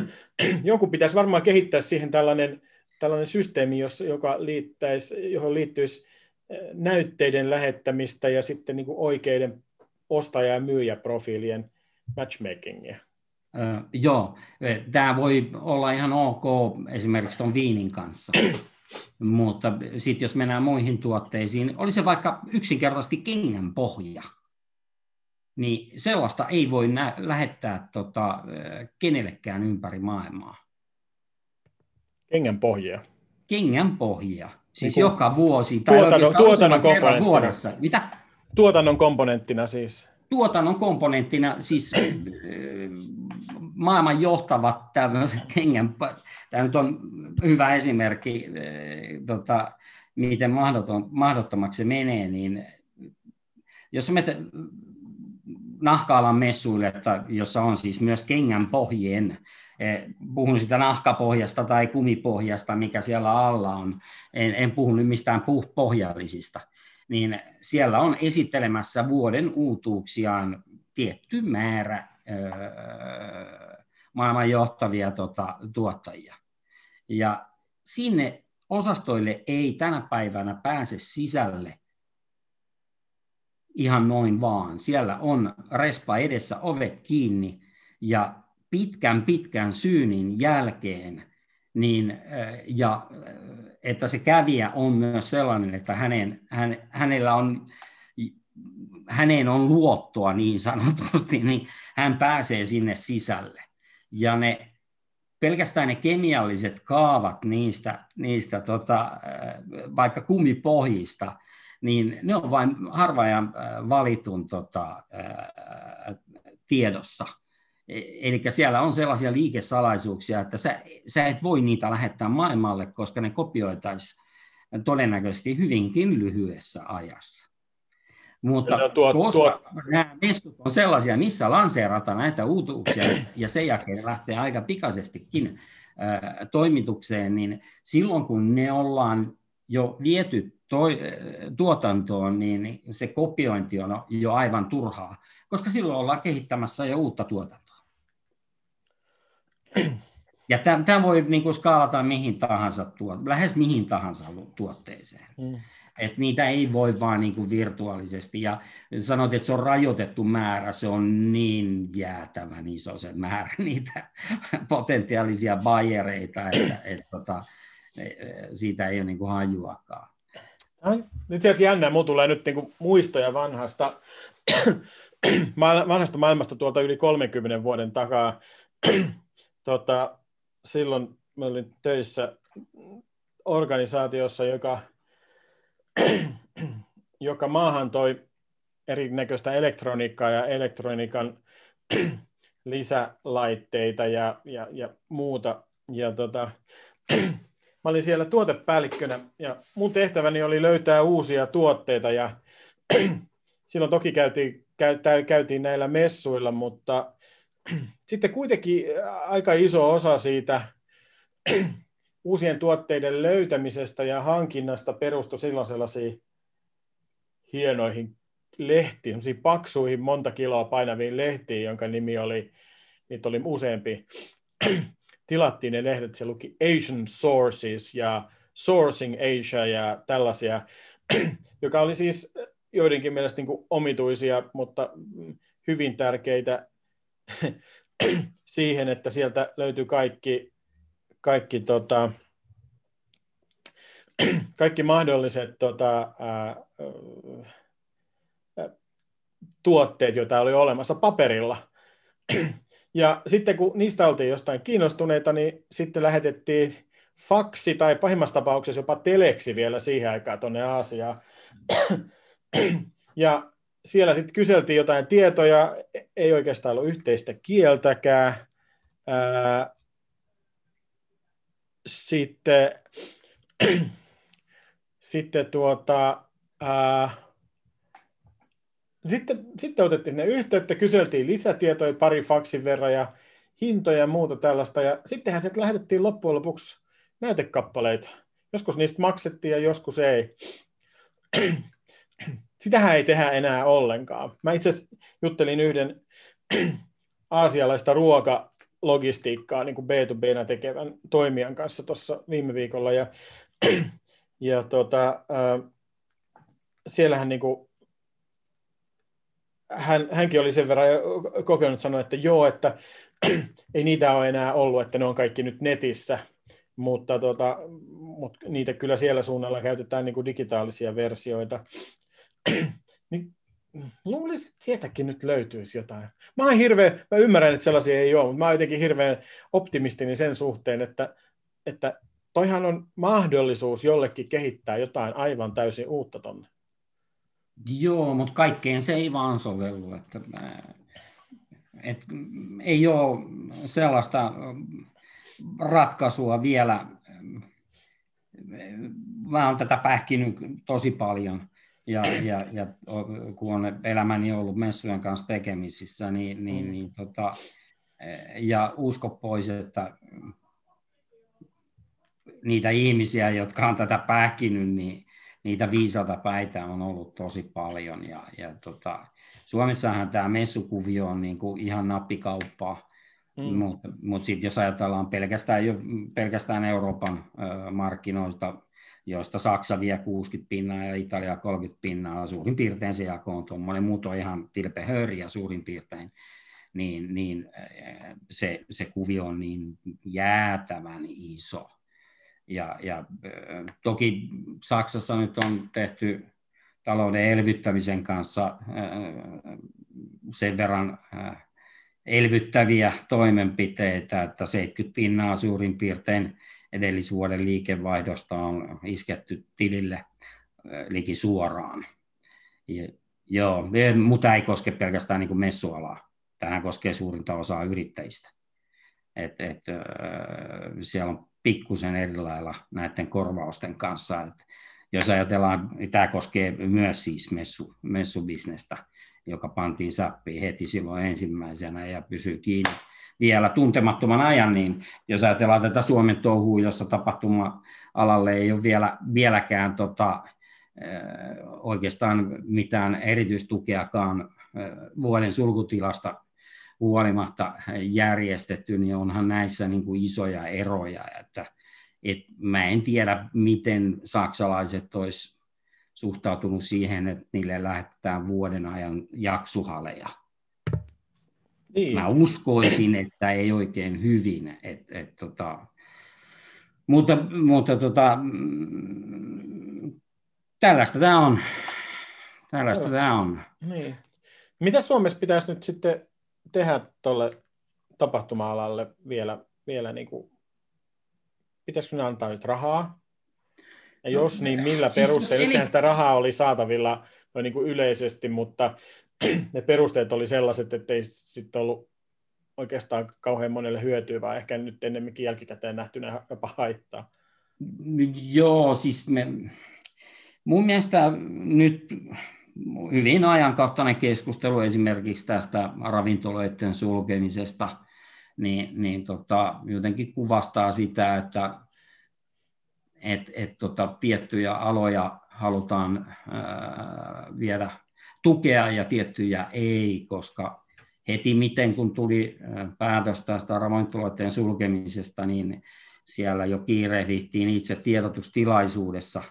Jonkun pitäisi varmaan kehittää siihen tällainen, tällainen systeemi, joka liittäisi, johon liittyisi eh, näytteiden lähettämistä ja sitten niin kuin oikeiden ostaja- ja myyjäprofiilien matchmakingia. Öö, joo, tämä voi olla ihan ok esimerkiksi tuon viinin kanssa. Mutta sitten jos mennään muihin tuotteisiin, oli se vaikka yksinkertaisesti kengän pohja, niin sellaista ei voi nä- lähettää tota, kenellekään ympäri maailmaa. Kengän pohjia? Kengän pohjia. Siis niin joka vuosi. Tai tuotannon, tuotannon komponenttina. Vuodessa. Mitä? Tuotannon komponenttina siis. Tuotannon komponenttina siis maailman johtavat tämmöiset kengän, tämä nyt on hyvä esimerkki, tota, miten mahdoton, mahdottomaksi se menee, niin jos me nahkaalan messuille, jossa on siis myös kengän pohjien, puhun sitä nahkapohjasta tai kumipohjasta, mikä siellä alla on, en, en puhu nyt mistään pohjallisista, niin siellä on esittelemässä vuoden uutuuksiaan tietty määrä öö, maailman johtavia tota, tuottajia. Ja sinne osastoille ei tänä päivänä pääse sisälle ihan noin vaan. Siellä on respa edessä, ovet kiinni ja pitkän pitkän syynin jälkeen, niin, ja että se kävijä on myös sellainen, että hänen, hän, hänellä on häneen on luottoa niin sanotusti, niin hän pääsee sinne sisälle. Ja ne, pelkästään ne kemialliset kaavat niistä, niistä tota, vaikka kumipohjista, niin ne on vain harvaajan äh, valitun tota, tiedossa. E, Eli siellä on sellaisia liikesalaisuuksia, että sä, sä et voi niitä lähettää maailmalle, koska ne kopioitaisiin todennäköisesti hyvinkin lyhyessä ajassa. Mutta no, tuo, koska tuo... nämä messut on sellaisia, missä lanseerataan näitä uutuuksia ja sen jälkeen lähtee aika pikaisestikin toimitukseen, niin silloin kun ne ollaan jo viety toi, tuotantoon, niin se kopiointi on jo aivan turhaa, koska silloin ollaan kehittämässä jo uutta tuotantoa. Ja tämä voi niin kuin skaalata mihin tahansa, lähes mihin tahansa tuotteeseen. Mm että niitä ei voi vaan niin kuin virtuaalisesti. Ja sanot, että se on rajoitettu määrä, se on niin jäätävän iso se määrä niitä potentiaalisia bayereita, että, että, tota, että siitä ei ole niin kuin hajuakaan. Nyt asiassa jännää, minulla tulee nyt niin kuin muistoja vanhasta, vanhasta maailmasta tuolta yli 30 vuoden takaa. tota, silloin mä olin töissä organisaatiossa, joka joka maahan toi erinäköistä elektroniikkaa ja elektroniikan lisälaitteita ja, ja, ja muuta. Ja tota, mä olin siellä tuotepäällikkönä ja mun tehtäväni oli löytää uusia tuotteita ja silloin toki käytiin, käytiin näillä messuilla, mutta sitten kuitenkin aika iso osa siitä uusien tuotteiden löytämisestä ja hankinnasta perustui silloin sellaisiin hienoihin lehtiin, paksuihin, monta kiloa painaviin lehtiin, jonka nimi oli, niitä oli useampi, tilattiin ne lehdet, se luki Asian Sources ja Sourcing Asia ja tällaisia, joka oli siis joidenkin mielestä niin omituisia, mutta hyvin tärkeitä siihen, että sieltä löytyy kaikki, kaikki, tota, kaikki mahdolliset tota, ää, tuotteet, joita oli olemassa paperilla. Ja sitten kun niistä oltiin jostain kiinnostuneita, niin sitten lähetettiin faksi tai pahimmassa tapauksessa jopa teleksi vielä siihen aikaan tuonne Aasiaan. Ja siellä sitten kyseltiin jotain tietoja, ei oikeastaan ollut yhteistä kieltäkään. sitten, sitten tuota, ää, sitten, sitten otettiin ne yhteyttä, kyseltiin lisätietoja pari faksin verran ja hintoja ja muuta tällaista. Ja sittenhän sieltä lähetettiin loppujen lopuksi näytekappaleita. Joskus niistä maksettiin ja joskus ei. Sitähän ei tehdä enää ollenkaan. Mä itse juttelin yhden aasialaista ruokalogistiikkaa niin kuin B2B tekevän toimijan kanssa tuossa viime viikolla. Ja, ja tota, äh, siellähän niin kuin hän, hänkin oli sen verran kokenut sanoa, että joo, että ei niitä ole enää ollut, että ne on kaikki nyt netissä, mutta, tota, mutta niitä kyllä siellä suunnalla käytetään niin kuin digitaalisia versioita. niin luulisin, että sieltäkin nyt löytyisi jotain. Mä, oon hirveä, mä ymmärrän, että sellaisia ei ole, mutta mä oon jotenkin hirveän optimistinen sen suhteen, että, että toihan on mahdollisuus jollekin kehittää jotain aivan täysin uutta tonne. Joo, mutta kaikkeen se ei vaan sovellu. Että, et, ei ole sellaista ratkaisua vielä. Mä oon tätä pähkinyt tosi paljon. Ja, ja, ja kun on elämäni ollut messujen kanssa tekemisissä, niin, niin, niin tota, ja usko pois, että niitä ihmisiä, jotka on tätä pähkinyt, niin niitä viisata päitä on ollut tosi paljon. Ja, ja tota, Suomessahan tämä messukuvio on niin kuin ihan nappikauppaa, mm. mutta mut sitten jos ajatellaan pelkästään, jo, pelkästään Euroopan ö, markkinoista, joista Saksa vie 60 pinnaa ja Italia 30 pinnaa, suurin piirtein se jako on tuommoinen, muut on ihan tilpehöriä suurin piirtein, niin, niin se, se kuvio on niin jäätävän iso. Ja, ja toki Saksassa nyt on tehty talouden elvyttämisen kanssa sen verran elvyttäviä toimenpiteitä, että 70 pinnaa suurin piirtein edellisvuoden liikevaihdosta on isketty tilille liki suoraan. Ja, joo, mutta ei koske pelkästään niin kuin messualaa. Tähän koskee suurinta osaa yrittäjistä. Et, et, siellä on pikkusen eri lailla näiden korvausten kanssa. Et jos ajatellaan, tämä koskee myös siis messu, messubisnestä, joka pantiin säppiin heti silloin ensimmäisenä ja pysyy kiinni vielä tuntemattoman ajan, niin jos ajatellaan tätä Suomen touhua, jossa tapahtuma-alalle ei ole vielä, vieläkään tota, oikeastaan mitään erityistukeakaan vuoden sulkutilasta huolimatta järjestetty, niin onhan näissä niin kuin isoja eroja, että et mä en tiedä, miten saksalaiset olisi suhtautunut siihen, että niille lähetetään vuoden ajan jaksuhaleja. Niin. Mä uskoisin, että ei oikein hyvin. Et, et, tota, mutta mutta tota, mm, tällaista tämä on. Tällaista tämä on. Niin. Mitä Suomessa pitäisi nyt sitten tehdä tuolle tapahtuma-alalle vielä, vielä niin kuin, pitäisikö ne antaa nyt rahaa? Ja no, jos, niin millä siis, perusteella? Eli... sitä rahaa oli saatavilla noin niin kuin yleisesti, mutta ne perusteet oli sellaiset, että ei sitten ollut oikeastaan kauhean monelle hyötyä, vaan ehkä nyt ennemminkin jälkikäteen nähtynä jopa haittaa. Joo, siis me, mun mielestä nyt hyvin ajankohtainen keskustelu esimerkiksi tästä ravintoloiden sulkemisesta, niin, niin tota, jotenkin kuvastaa sitä, että et, et, tota, tiettyjä aloja halutaan ää, viedä tukea ja tiettyjä ei, koska heti miten kun tuli päätös tästä ravintoloiden sulkemisesta, niin siellä jo kiirehdittiin itse tiedotustilaisuudessa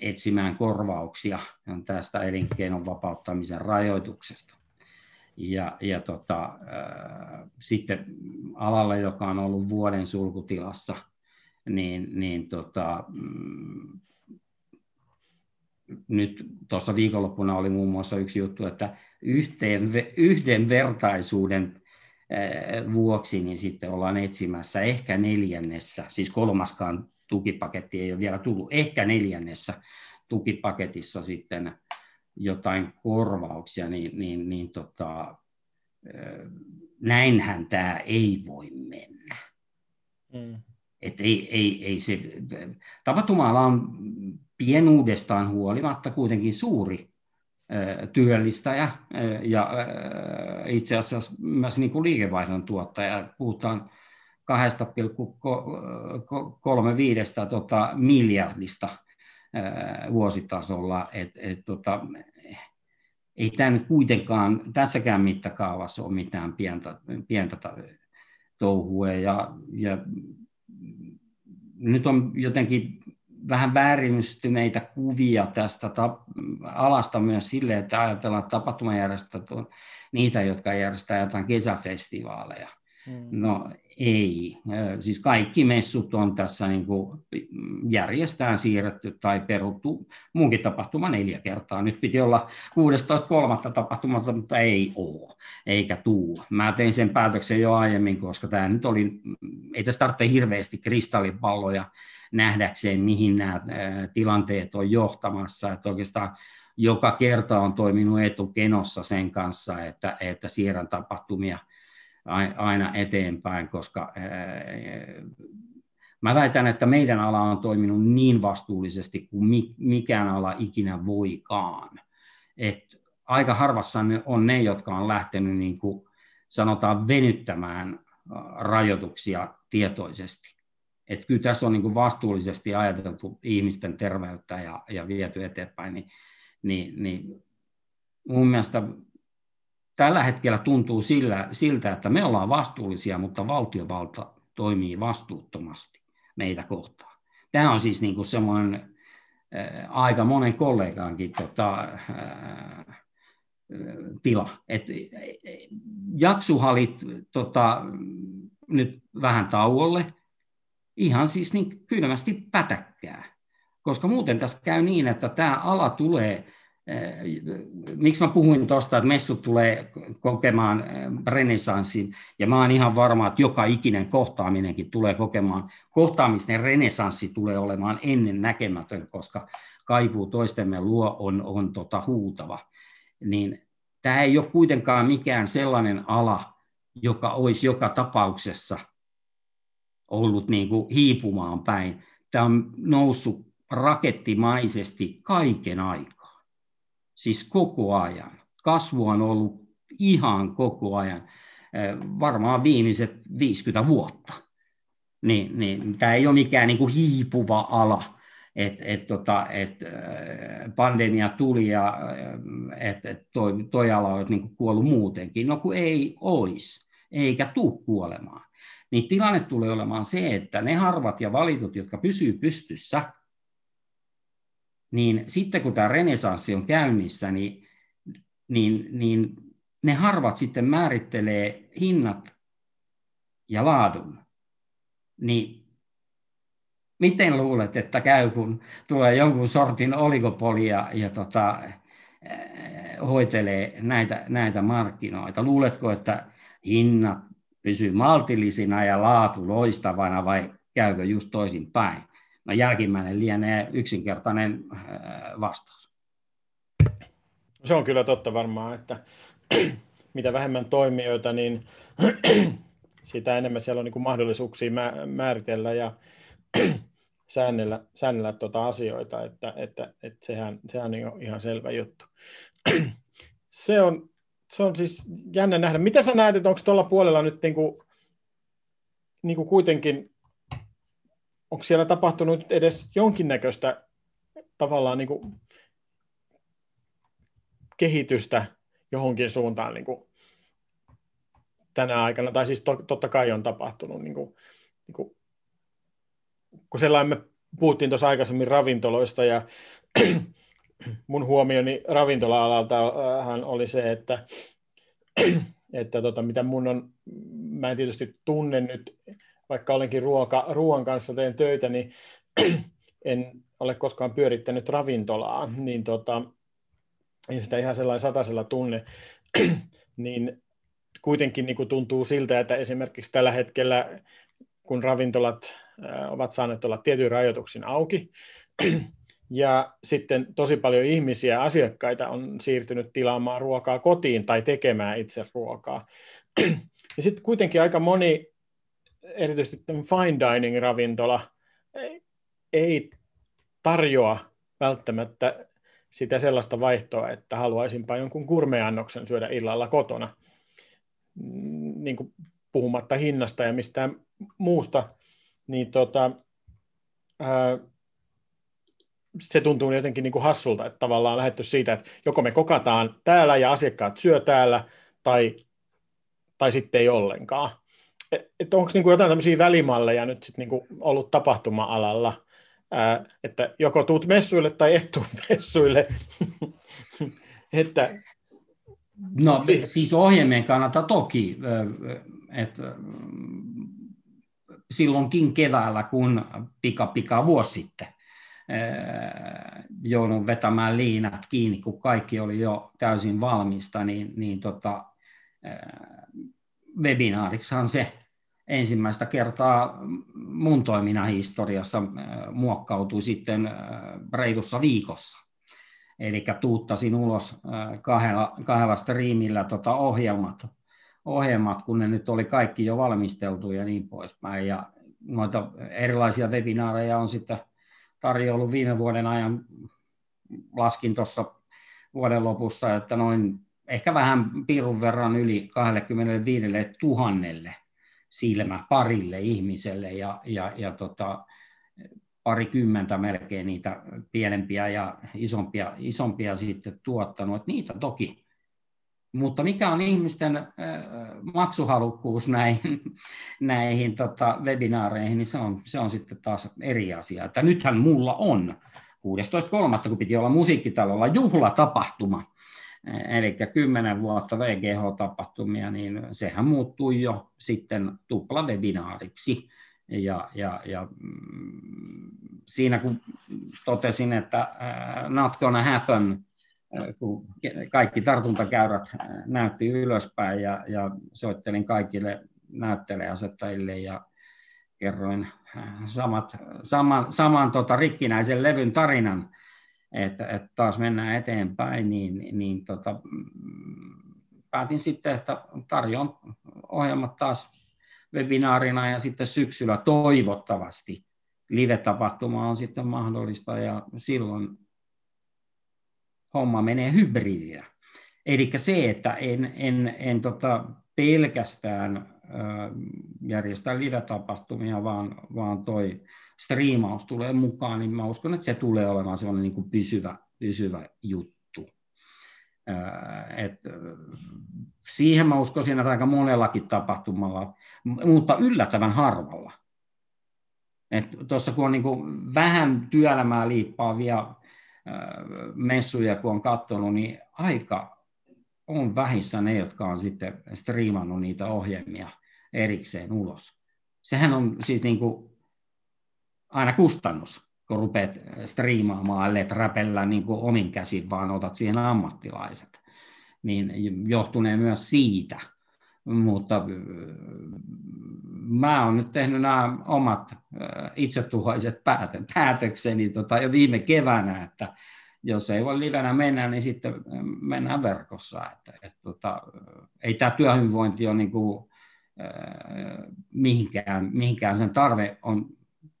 etsimään korvauksia tästä elinkeinon vapauttamisen rajoituksesta. Ja, ja tota, äh, sitten alalle, joka on ollut vuoden sulkutilassa, niin, niin tota, mm, nyt tuossa viikonloppuna oli muun muassa yksi juttu, että yhteen, yhdenvertaisuuden vuoksi niin sitten ollaan etsimässä ehkä neljännessä, siis kolmaskaan tukipaketti ei ole vielä tullut, ehkä neljännessä tukipaketissa sitten jotain korvauksia, niin, niin, niin tota, näinhän tämä ei voi mennä. Mm. Et ei, ei, ei se, tapahtuma on pienuudestaan huolimatta kuitenkin suuri työllistäjä ja itse asiassa myös niin kuin liikevaihdon tuottaja. Puhutaan 2,35 tota, miljardista vuositasolla. Et, et, tota, ei tämä nyt kuitenkaan tässäkään mittakaavassa ole mitään pientä, pientä touhua. Ja, ja nyt on jotenkin vähän vääristyneitä kuvia tästä alasta myös sille, että ajatellaan, että tapahtumajärjestöt on niitä, jotka järjestää jotain kesäfestivaaleja. Hmm. No ei. Siis kaikki messut on tässä niin kuin järjestään siirretty tai peruttu muunkin tapahtuma neljä kertaa. Nyt piti olla 16.3. tapahtumalta, mutta ei ole, eikä tuu. Mä tein sen päätöksen jo aiemmin, koska tämä nyt oli, ei tässä tarvitse hirveästi kristallipalloja nähdäkseen, mihin nämä tilanteet on johtamassa. Että oikeastaan joka kerta on toiminut etukenossa sen kanssa, että, että siirrän tapahtumia aina eteenpäin, koska mä väitän, että meidän ala on toiminut niin vastuullisesti kuin mikään ala ikinä voikaan. Et aika harvassa on ne, jotka on lähtenyt niin kuin sanotaan venyttämään rajoituksia tietoisesti. Että kyllä tässä on niin kuin vastuullisesti ajateltu ihmisten terveyttä ja, ja viety eteenpäin, niin, niin, niin mun mielestä tällä hetkellä tuntuu sillä, siltä, että me ollaan vastuullisia, mutta valtiovalta toimii vastuuttomasti meitä kohtaan. Tämä on siis niin kuin semmoinen ää, aika monen kollegaankin tota, ää, tila. Et, jaksuhalit tota, nyt vähän tauolle, ihan siis niin kylmästi pätäkkää. Koska muuten tässä käy niin, että tämä ala tulee, eh, miksi mä puhuin tuosta, että messut tulee kokemaan eh, renesanssin, ja mä oon ihan varma, että joka ikinen kohtaaminenkin tulee kokemaan. Kohtaamisten renesanssi tulee olemaan ennen näkemätön, koska kaipuu toistemme luo on, on tota huutava. Niin tämä ei ole kuitenkaan mikään sellainen ala, joka olisi joka tapauksessa – ollut niin kuin hiipumaan päin. Tämä on noussut rakettimaisesti kaiken aikaa. Siis koko ajan. Kasvu on ollut ihan koko ajan. Varmaan viimeiset 50 vuotta. Niin, niin, tämä ei ole mikään niin kuin hiipuva ala. että et, tota, et, pandemia tuli ja että et toi, toi ala on niin kuollut muutenkin. No kun ei ois, eikä tule kuolemaan niin tilanne tulee olemaan se, että ne harvat ja valitut, jotka pysyy pystyssä, niin sitten kun tämä renesanssi on käynnissä, niin, niin, niin ne harvat sitten määrittelee hinnat ja laadun. Niin miten luulet, että käy, kun tulee jonkun sortin oligopolia ja tota, hoitelee näitä, näitä markkinoita? Luuletko, että hinnat pysyy maltillisina ja laatu loistavana vai käykö just toisin päin? No jälkimmäinen lienee yksinkertainen äh, vastaus. Se on kyllä totta varmaan, että mitä vähemmän toimijoita, niin sitä enemmän siellä on niin kuin mahdollisuuksia määritellä ja säännellä, säännellä tuota asioita, että, että, että sehän, sehän on ihan selvä juttu. Se on, se on siis jännä nähdä. Mitä sä näet, että onko tuolla puolella nyt niin kuin, niin kuin kuitenkin, onko siellä tapahtunut edes jonkinnäköistä tavallaan niin kuin kehitystä johonkin suuntaan niin kuin tänä aikana, tai siis to, totta kai on tapahtunut, niin kuin, niin kuin, kun sellainen me puhuttiin tuossa aikaisemmin ravintoloista, ja mun huomioni ravintola-alalta äh, oli se, että, että tota, mitä mun on, mä en tietysti tunne nyt, vaikka olenkin ruoka, ruoan kanssa teen töitä, niin en ole koskaan pyörittänyt ravintolaa, niin tota, en sitä ihan sellainen satasella tunne, niin kuitenkin niin kuin tuntuu siltä, että esimerkiksi tällä hetkellä, kun ravintolat ovat saaneet olla tietyin rajoituksin auki, ja sitten tosi paljon ihmisiä, asiakkaita on siirtynyt tilaamaan ruokaa kotiin tai tekemään itse ruokaa. Ja sitten kuitenkin aika moni, erityisesti fine dining ravintola, ei tarjoa välttämättä sitä sellaista vaihtoa, että haluaisinpa jonkun kurmeannoksen syödä illalla kotona, niin kuin puhumatta hinnasta ja mistään muusta, niin tota, ää, se tuntuu jotenkin niin kuin hassulta, että tavallaan lähetty siitä, että joko me kokataan täällä ja asiakkaat syö täällä, tai, tai sitten ei ollenkaan. Että onko niin kuin jotain tämmöisiä välimalleja nyt sit niin kuin ollut tapahtuma-alalla, ää, että joko tuut messuille tai et tuu messuille. että, no siis ohjelmien kannalta toki, että silloinkin keväällä, kun pika pika vuosi sitten, joudun vetämään liinat kiinni, kun kaikki oli jo täysin valmista, niin, niin tota, webinaariksihan se ensimmäistä kertaa mun toiminnan historiassa äh, muokkautui sitten reilussa viikossa. Eli tuuttasin ulos kahdella, kahdella striimillä tota ohjelmat, ohjelmat, kun ne nyt oli kaikki jo valmisteltu ja niin poispäin. Ja noita erilaisia webinaareja on sitten tarjolla viime vuoden ajan. Laskin tuossa vuoden lopussa, että noin ehkä vähän pirun verran yli 25 tuhannelle silmä parille ihmiselle ja, ja, ja tota, parikymmentä melkein niitä pienempiä ja isompia, isompia sitten tuottanut, että niitä toki. Mutta mikä on ihmisten maksuhalukkuus näihin, näihin tota, webinaareihin, niin se on, se on sitten taas eri asia. Että nythän mulla on 16.3. kun piti olla musiikkitalolla juhlatapahtuma, eli kymmenen vuotta VGH-tapahtumia, niin sehän muuttui jo sitten tuplavebinaariksi. Ja, ja, ja mm, siinä kun totesin, että not gonna happen, kun kaikki tartuntakäyrät näytti ylöspäin ja, ja soittelin kaikille näyttelijäasettajille ja kerroin samat, saman, saman tota, rikkinäisen levyn tarinan, että, että taas mennään eteenpäin, niin, niin tota, päätin sitten, että tarjoan ohjelmat taas webinaarina ja sitten syksyllä toivottavasti live-tapahtuma on sitten mahdollista ja silloin homma menee hybridinä. Eli se, että en, en, en tota pelkästään järjestä live-tapahtumia, vaan, vaan toi striimaus tulee mukaan, niin mä uskon, että se tulee olemaan sellainen niin pysyvä, pysyvä juttu. Et siihen mä uskoisin, että aika monellakin tapahtumalla, mutta yllättävän harvalla. Tuossa kun on niin kuin vähän työelämää liippaavia messuja, kun on katsonut, niin aika on vähissä ne, jotka on sitten striimannut niitä ohjelmia erikseen ulos. Sehän on siis niin kuin aina kustannus, kun rupeat striimaamaan, ellet räpellä niin kuin omin käsin, vaan otat siihen ammattilaiset. Niin johtunee myös siitä. Mutta mä oon nyt tehnyt nämä omat itsetuhoiset päätökseni tota, jo viime keväänä, että jos ei voi livenä mennä, niin sitten mennään verkossa. Että, et, tota, ei tämä työhyvinvointi ole niin kuin, mihinkään, mihinkään sen tarve on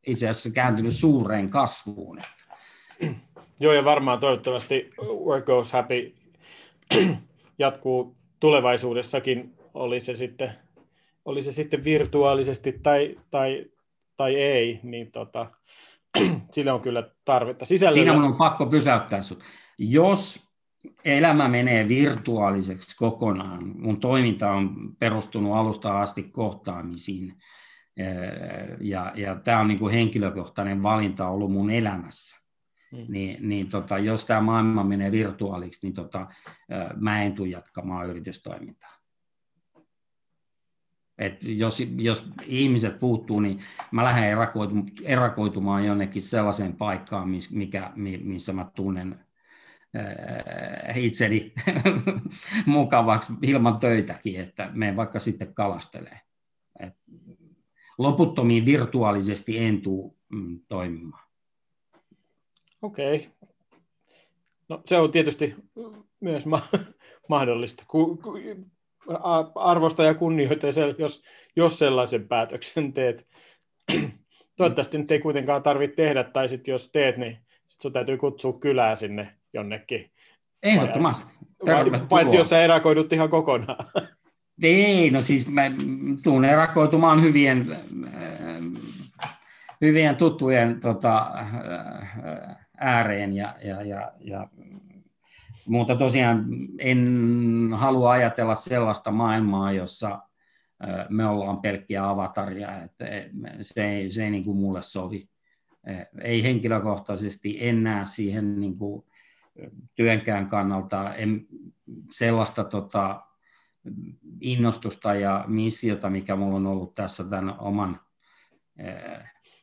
itse asiassa kääntynyt suureen kasvuun. Joo, ja varmaan toivottavasti Work Goes Happy jatkuu tulevaisuudessakin, oli se sitten, oli se sitten virtuaalisesti tai, tai, tai ei, niin tota, sille on kyllä tarvetta. Sisällöllä... Siinä on pakko pysäyttää sinut. Jos elämä menee virtuaaliseksi kokonaan, mun toiminta on perustunut alusta asti kohtaamisiin, ja, ja tämä on niin kuin henkilökohtainen valinta ollut mun elämässä. Mm. Niin, niin tota, jos tämä maailma menee virtuaaliksi, niin tota, mä en tule jatkamaan yritystoimintaa. Et jos, jos ihmiset puuttuu, niin mä lähden erakoitumaan jonnekin sellaiseen paikkaan, mikä, missä mä tunnen itseni mukavaksi ilman töitäkin, että me vaikka sitten kalastelee. Et loputtomiin virtuaalisesti en tule mm, toimimaan. Okei. Okay. No, se on tietysti myös ma- mahdollista. Ku- ku- arvosta ja kunnioita, jos, jos sellaisen päätöksen teet. Toivottavasti nyt ei kuitenkaan tarvitse tehdä, tai sitten jos teet, niin sit sun täytyy kutsua kylää sinne jonnekin. Ehdottomasti. Paitsi jos sä erakoidut ihan kokonaan. Ei, no siis mä tuun erakoitumaan hyvien, hyvien tuttujen tota, ääreen ja, ja, ja, ja mutta tosiaan en halua ajatella sellaista maailmaa, jossa me ollaan pelkkiä avataria, että se ei, se ei niin kuin mulle sovi. Ei henkilökohtaisesti en näe siihen niin kuin työnkään kannalta en, sellaista tota, innostusta ja missiota, mikä mulla on ollut tässä tämän oman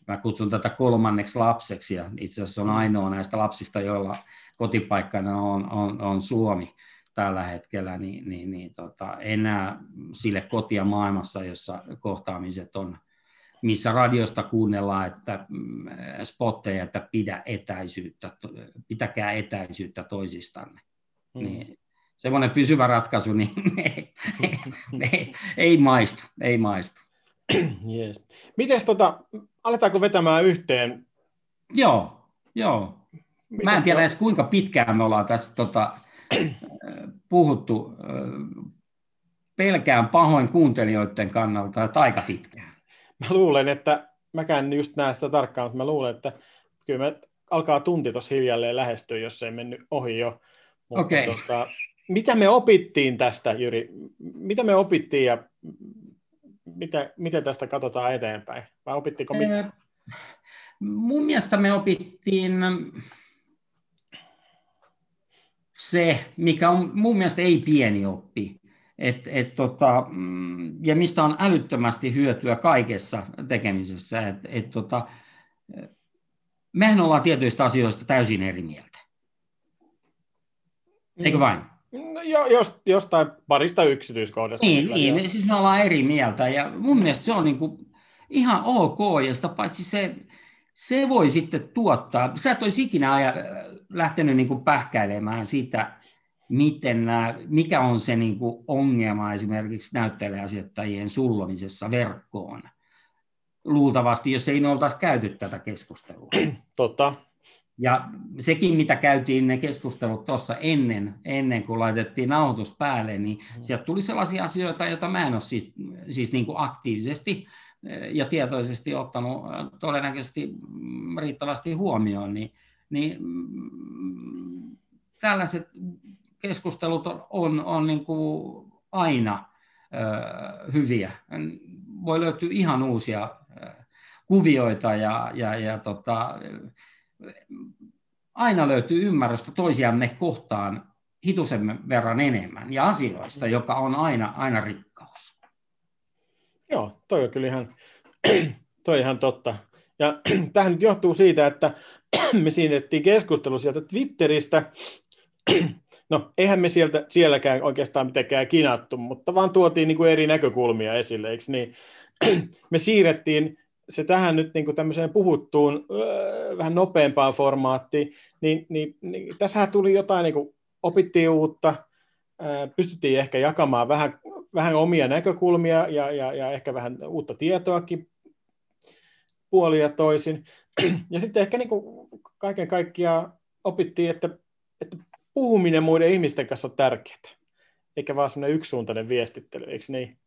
mä kutsun tätä kolmanneksi lapseksi ja itse asiassa on ainoa näistä lapsista, joilla kotipaikkana on, on, on Suomi tällä hetkellä, niin, niin, niin tota, enää sille kotia maailmassa, jossa kohtaamiset on, missä radiosta kuunnellaan, että mm, spotteja, että pidä etäisyyttä, pitäkää etäisyyttä toisistanne. Hmm. Niin, semmoinen pysyvä ratkaisu, niin ei, ei, ei maistu, ei maistu. Yes. Miten tota, aletaanko vetämään yhteen? Joo, joo. Mites Mä en tiedä edes kuinka pitkään me ollaan tässä tota, puhuttu. Pelkään pahoin kuuntelijoiden kannalta, että aika pitkään. Mä luulen, että, mäkään just näe sitä tarkkaan, mutta mä luulen, että kyllä me alkaa tunti tuossa hiljalleen lähestyä, jos ei mennyt ohi jo. Okei. Okay. Tota, mitä me opittiin tästä, Jyri? Mitä me opittiin ja mitä, miten tästä katsotaan eteenpäin? Vai opittiko mitään? Mun mielestä me opittiin se, mikä on mun mielestä ei pieni oppi, et, et tota, mm, ja mistä on älyttömästi hyötyä kaikessa tekemisessä. Et, et tota, mehän ollaan tietyistä asioista täysin eri mieltä. Eikö mm. vain? No, jo, jos, jostain parista yksityiskohdasta. Niin, niin, niin siis me ollaan eri mieltä ja mun mielestä se on niin kuin ihan ok ja sitä paitsi se, se voi sitten tuottaa. Sä et olisi ikinä aja, lähtenyt niin kuin pähkäilemään sitä, miten nämä, mikä on se niin kuin ongelma esimerkiksi näyttelijäasettajien sullomisessa verkkoon. Luultavasti, jos ei me oltaisi käyty tätä keskustelua. Totta. Ja sekin, mitä käytiin ne keskustelut tuossa ennen, ennen kuin laitettiin nauhoitus päälle, niin mm. sieltä tuli sellaisia asioita, joita mä en ole siis, siis niin kuin aktiivisesti eh, ja tietoisesti ottanut eh, todennäköisesti riittävästi huomioon, niin, niin mm, tällaiset keskustelut on, on, on niin kuin aina ö, hyviä. Voi löytyä ihan uusia kuvioita ja, ja, ja tota, aina löytyy ymmärrystä toisiamme kohtaan hitusemme verran enemmän ja asioista, joka on aina, aina rikkaus. Joo, toi on kyllä ihan, toi ihan totta. Ja tähän nyt johtuu siitä, että me siinettiin keskustelu sieltä Twitteristä. No, eihän me sieltä, sielläkään oikeastaan mitenkään kinattu, mutta vaan tuotiin niin kuin eri näkökulmia esille, eikö niin? Me siirrettiin se tähän nyt niin tämmöiseen puhuttuun öö, vähän nopeampaan formaattiin, niin, niin, niin tässähän tuli jotain, niin kuin opittiin uutta, öö, pystyttiin ehkä jakamaan vähän, vähän omia näkökulmia ja, ja, ja ehkä vähän uutta tietoakin. puoli ja toisin. Ja sitten ehkä niin kuin kaiken kaikkiaan opittiin, että, että puhuminen muiden ihmisten kanssa on tärkeää, eikä vaan semmoinen yksisuuntainen viestittely, eikö niin?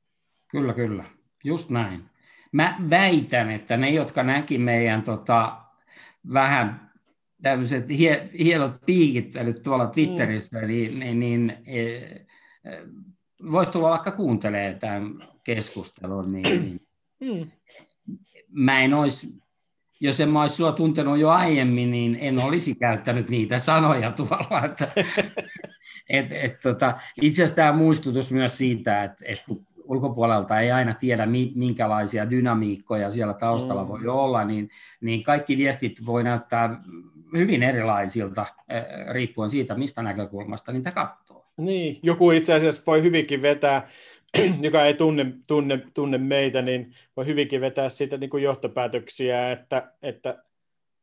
Kyllä, kyllä. Just näin. Mä väitän, että ne, jotka näki meidän tota, vähän tämmöiset hie, hienot piikittelyt tuolla Twitterissä, mm. niin, niin, niin e, e voisi tulla vaikka kuuntelee tämän keskustelun, niin, niin mm. mä en olisi, jos en mä olisi sua tuntenut jo aiemmin, niin en olisi käyttänyt niitä sanoja tuolla. Että, et, et, tota, itse asiassa tämä muistutus myös siitä, että, että kun ulkopuolelta ei aina tiedä, minkälaisia dynamiikkoja siellä taustalla mm. voi olla, niin, niin kaikki viestit voi näyttää hyvin erilaisilta eh, riippuen siitä, mistä näkökulmasta niitä katsoo. Niin, joku itse asiassa voi hyvinkin vetää, joka ei tunne, tunne, tunne meitä, niin voi hyvinkin vetää siitä niin kuin johtopäätöksiä, että, että,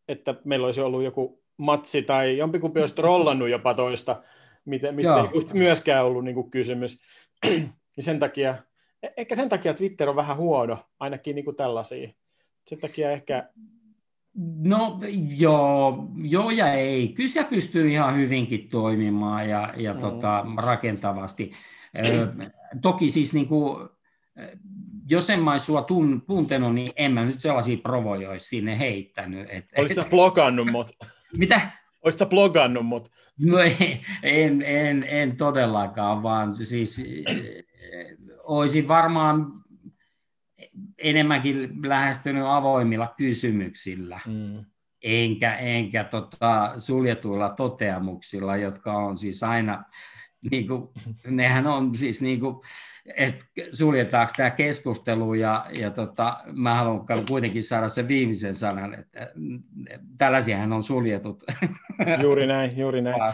että meillä olisi ollut joku matsi tai jompikumpi olisi trollannut jopa toista, mistä Joo. ei myöskään ollut niin kuin kysymys. niin sen takia E- ehkä sen takia Twitter on vähän huono, ainakin niin kuin tällaisia. Sen takia ehkä... No joo, joo ja ei. Kyllä se pystyy ihan hyvinkin toimimaan ja, ja mm. tota, rakentavasti. Ö, toki siis niin kuin, jos en mä sua tun, tuntenut, niin en mä nyt sellaisia provoja olisi sinne heittänyt. Et, Olisitko et, blogannut mut? Mitä? Olisitko blogannut mut? No en, en, en, en todellakaan, vaan siis olisin varmaan enemmänkin lähestynyt avoimilla kysymyksillä, mm. enkä, enkä tota, suljetuilla toteamuksilla, jotka on siis aina, niin kuin, nehän on siis niin kuin, että suljetaanko tämä keskustelu ja, ja tota, mä haluan kuitenkin saada sen viimeisen sanan, että tällaisiahan on suljetut. Juuri näin, juuri näin.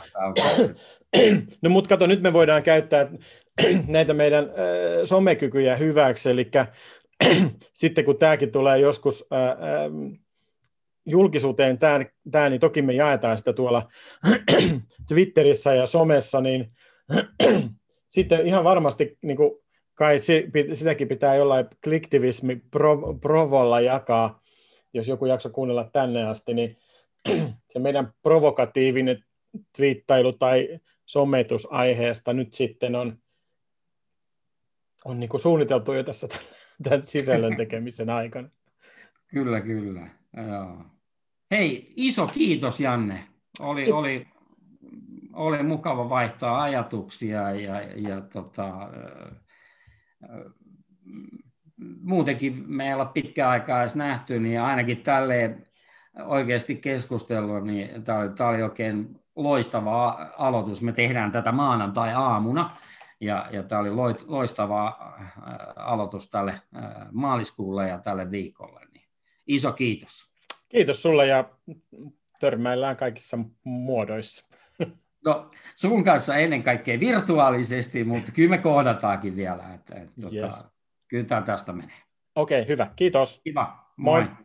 No mutta kato, nyt me voidaan käyttää näitä meidän äh, somekykyjä hyväksi, eli sitten kun tämäkin tulee joskus äh, äh, julkisuuteen, tämä, tämä, niin toki me jaetaan sitä tuolla Twitterissä ja somessa, niin sitten ihan varmasti niin kuin, kai sitäkin pitää jollain kliktivismi provolla jakaa, jos joku jakso kuunnella tänne asti, niin se meidän provokatiivinen twiittailu tai sometus aiheesta nyt sitten on on niin suunniteltu jo tässä tämän sisällön tekemisen aikana. Kyllä, kyllä. Joo. Hei, iso kiitos Janne. Oli, oli, oli mukava vaihtaa ajatuksia ja, ja tota, muutenkin meillä on pitkä aikaa edes nähty, niin ainakin tälle oikeasti keskustelua, niin tämä oli, tämä oli oikein loistava aloitus. Me tehdään tätä maanantai-aamuna ja, ja tämä oli loistava äh, aloitus tälle äh, maaliskuulle ja tälle viikolle. Niin iso kiitos. Kiitos sulle ja törmäillään kaikissa muodoissa. No, sun kanssa ennen kaikkea virtuaalisesti, mutta kyllä me kohdataankin vielä. Että, että, yes. tota, kyllä tämä tästä menee. Okei, okay, hyvä. Kiitos. Kiva. Moi. Moi.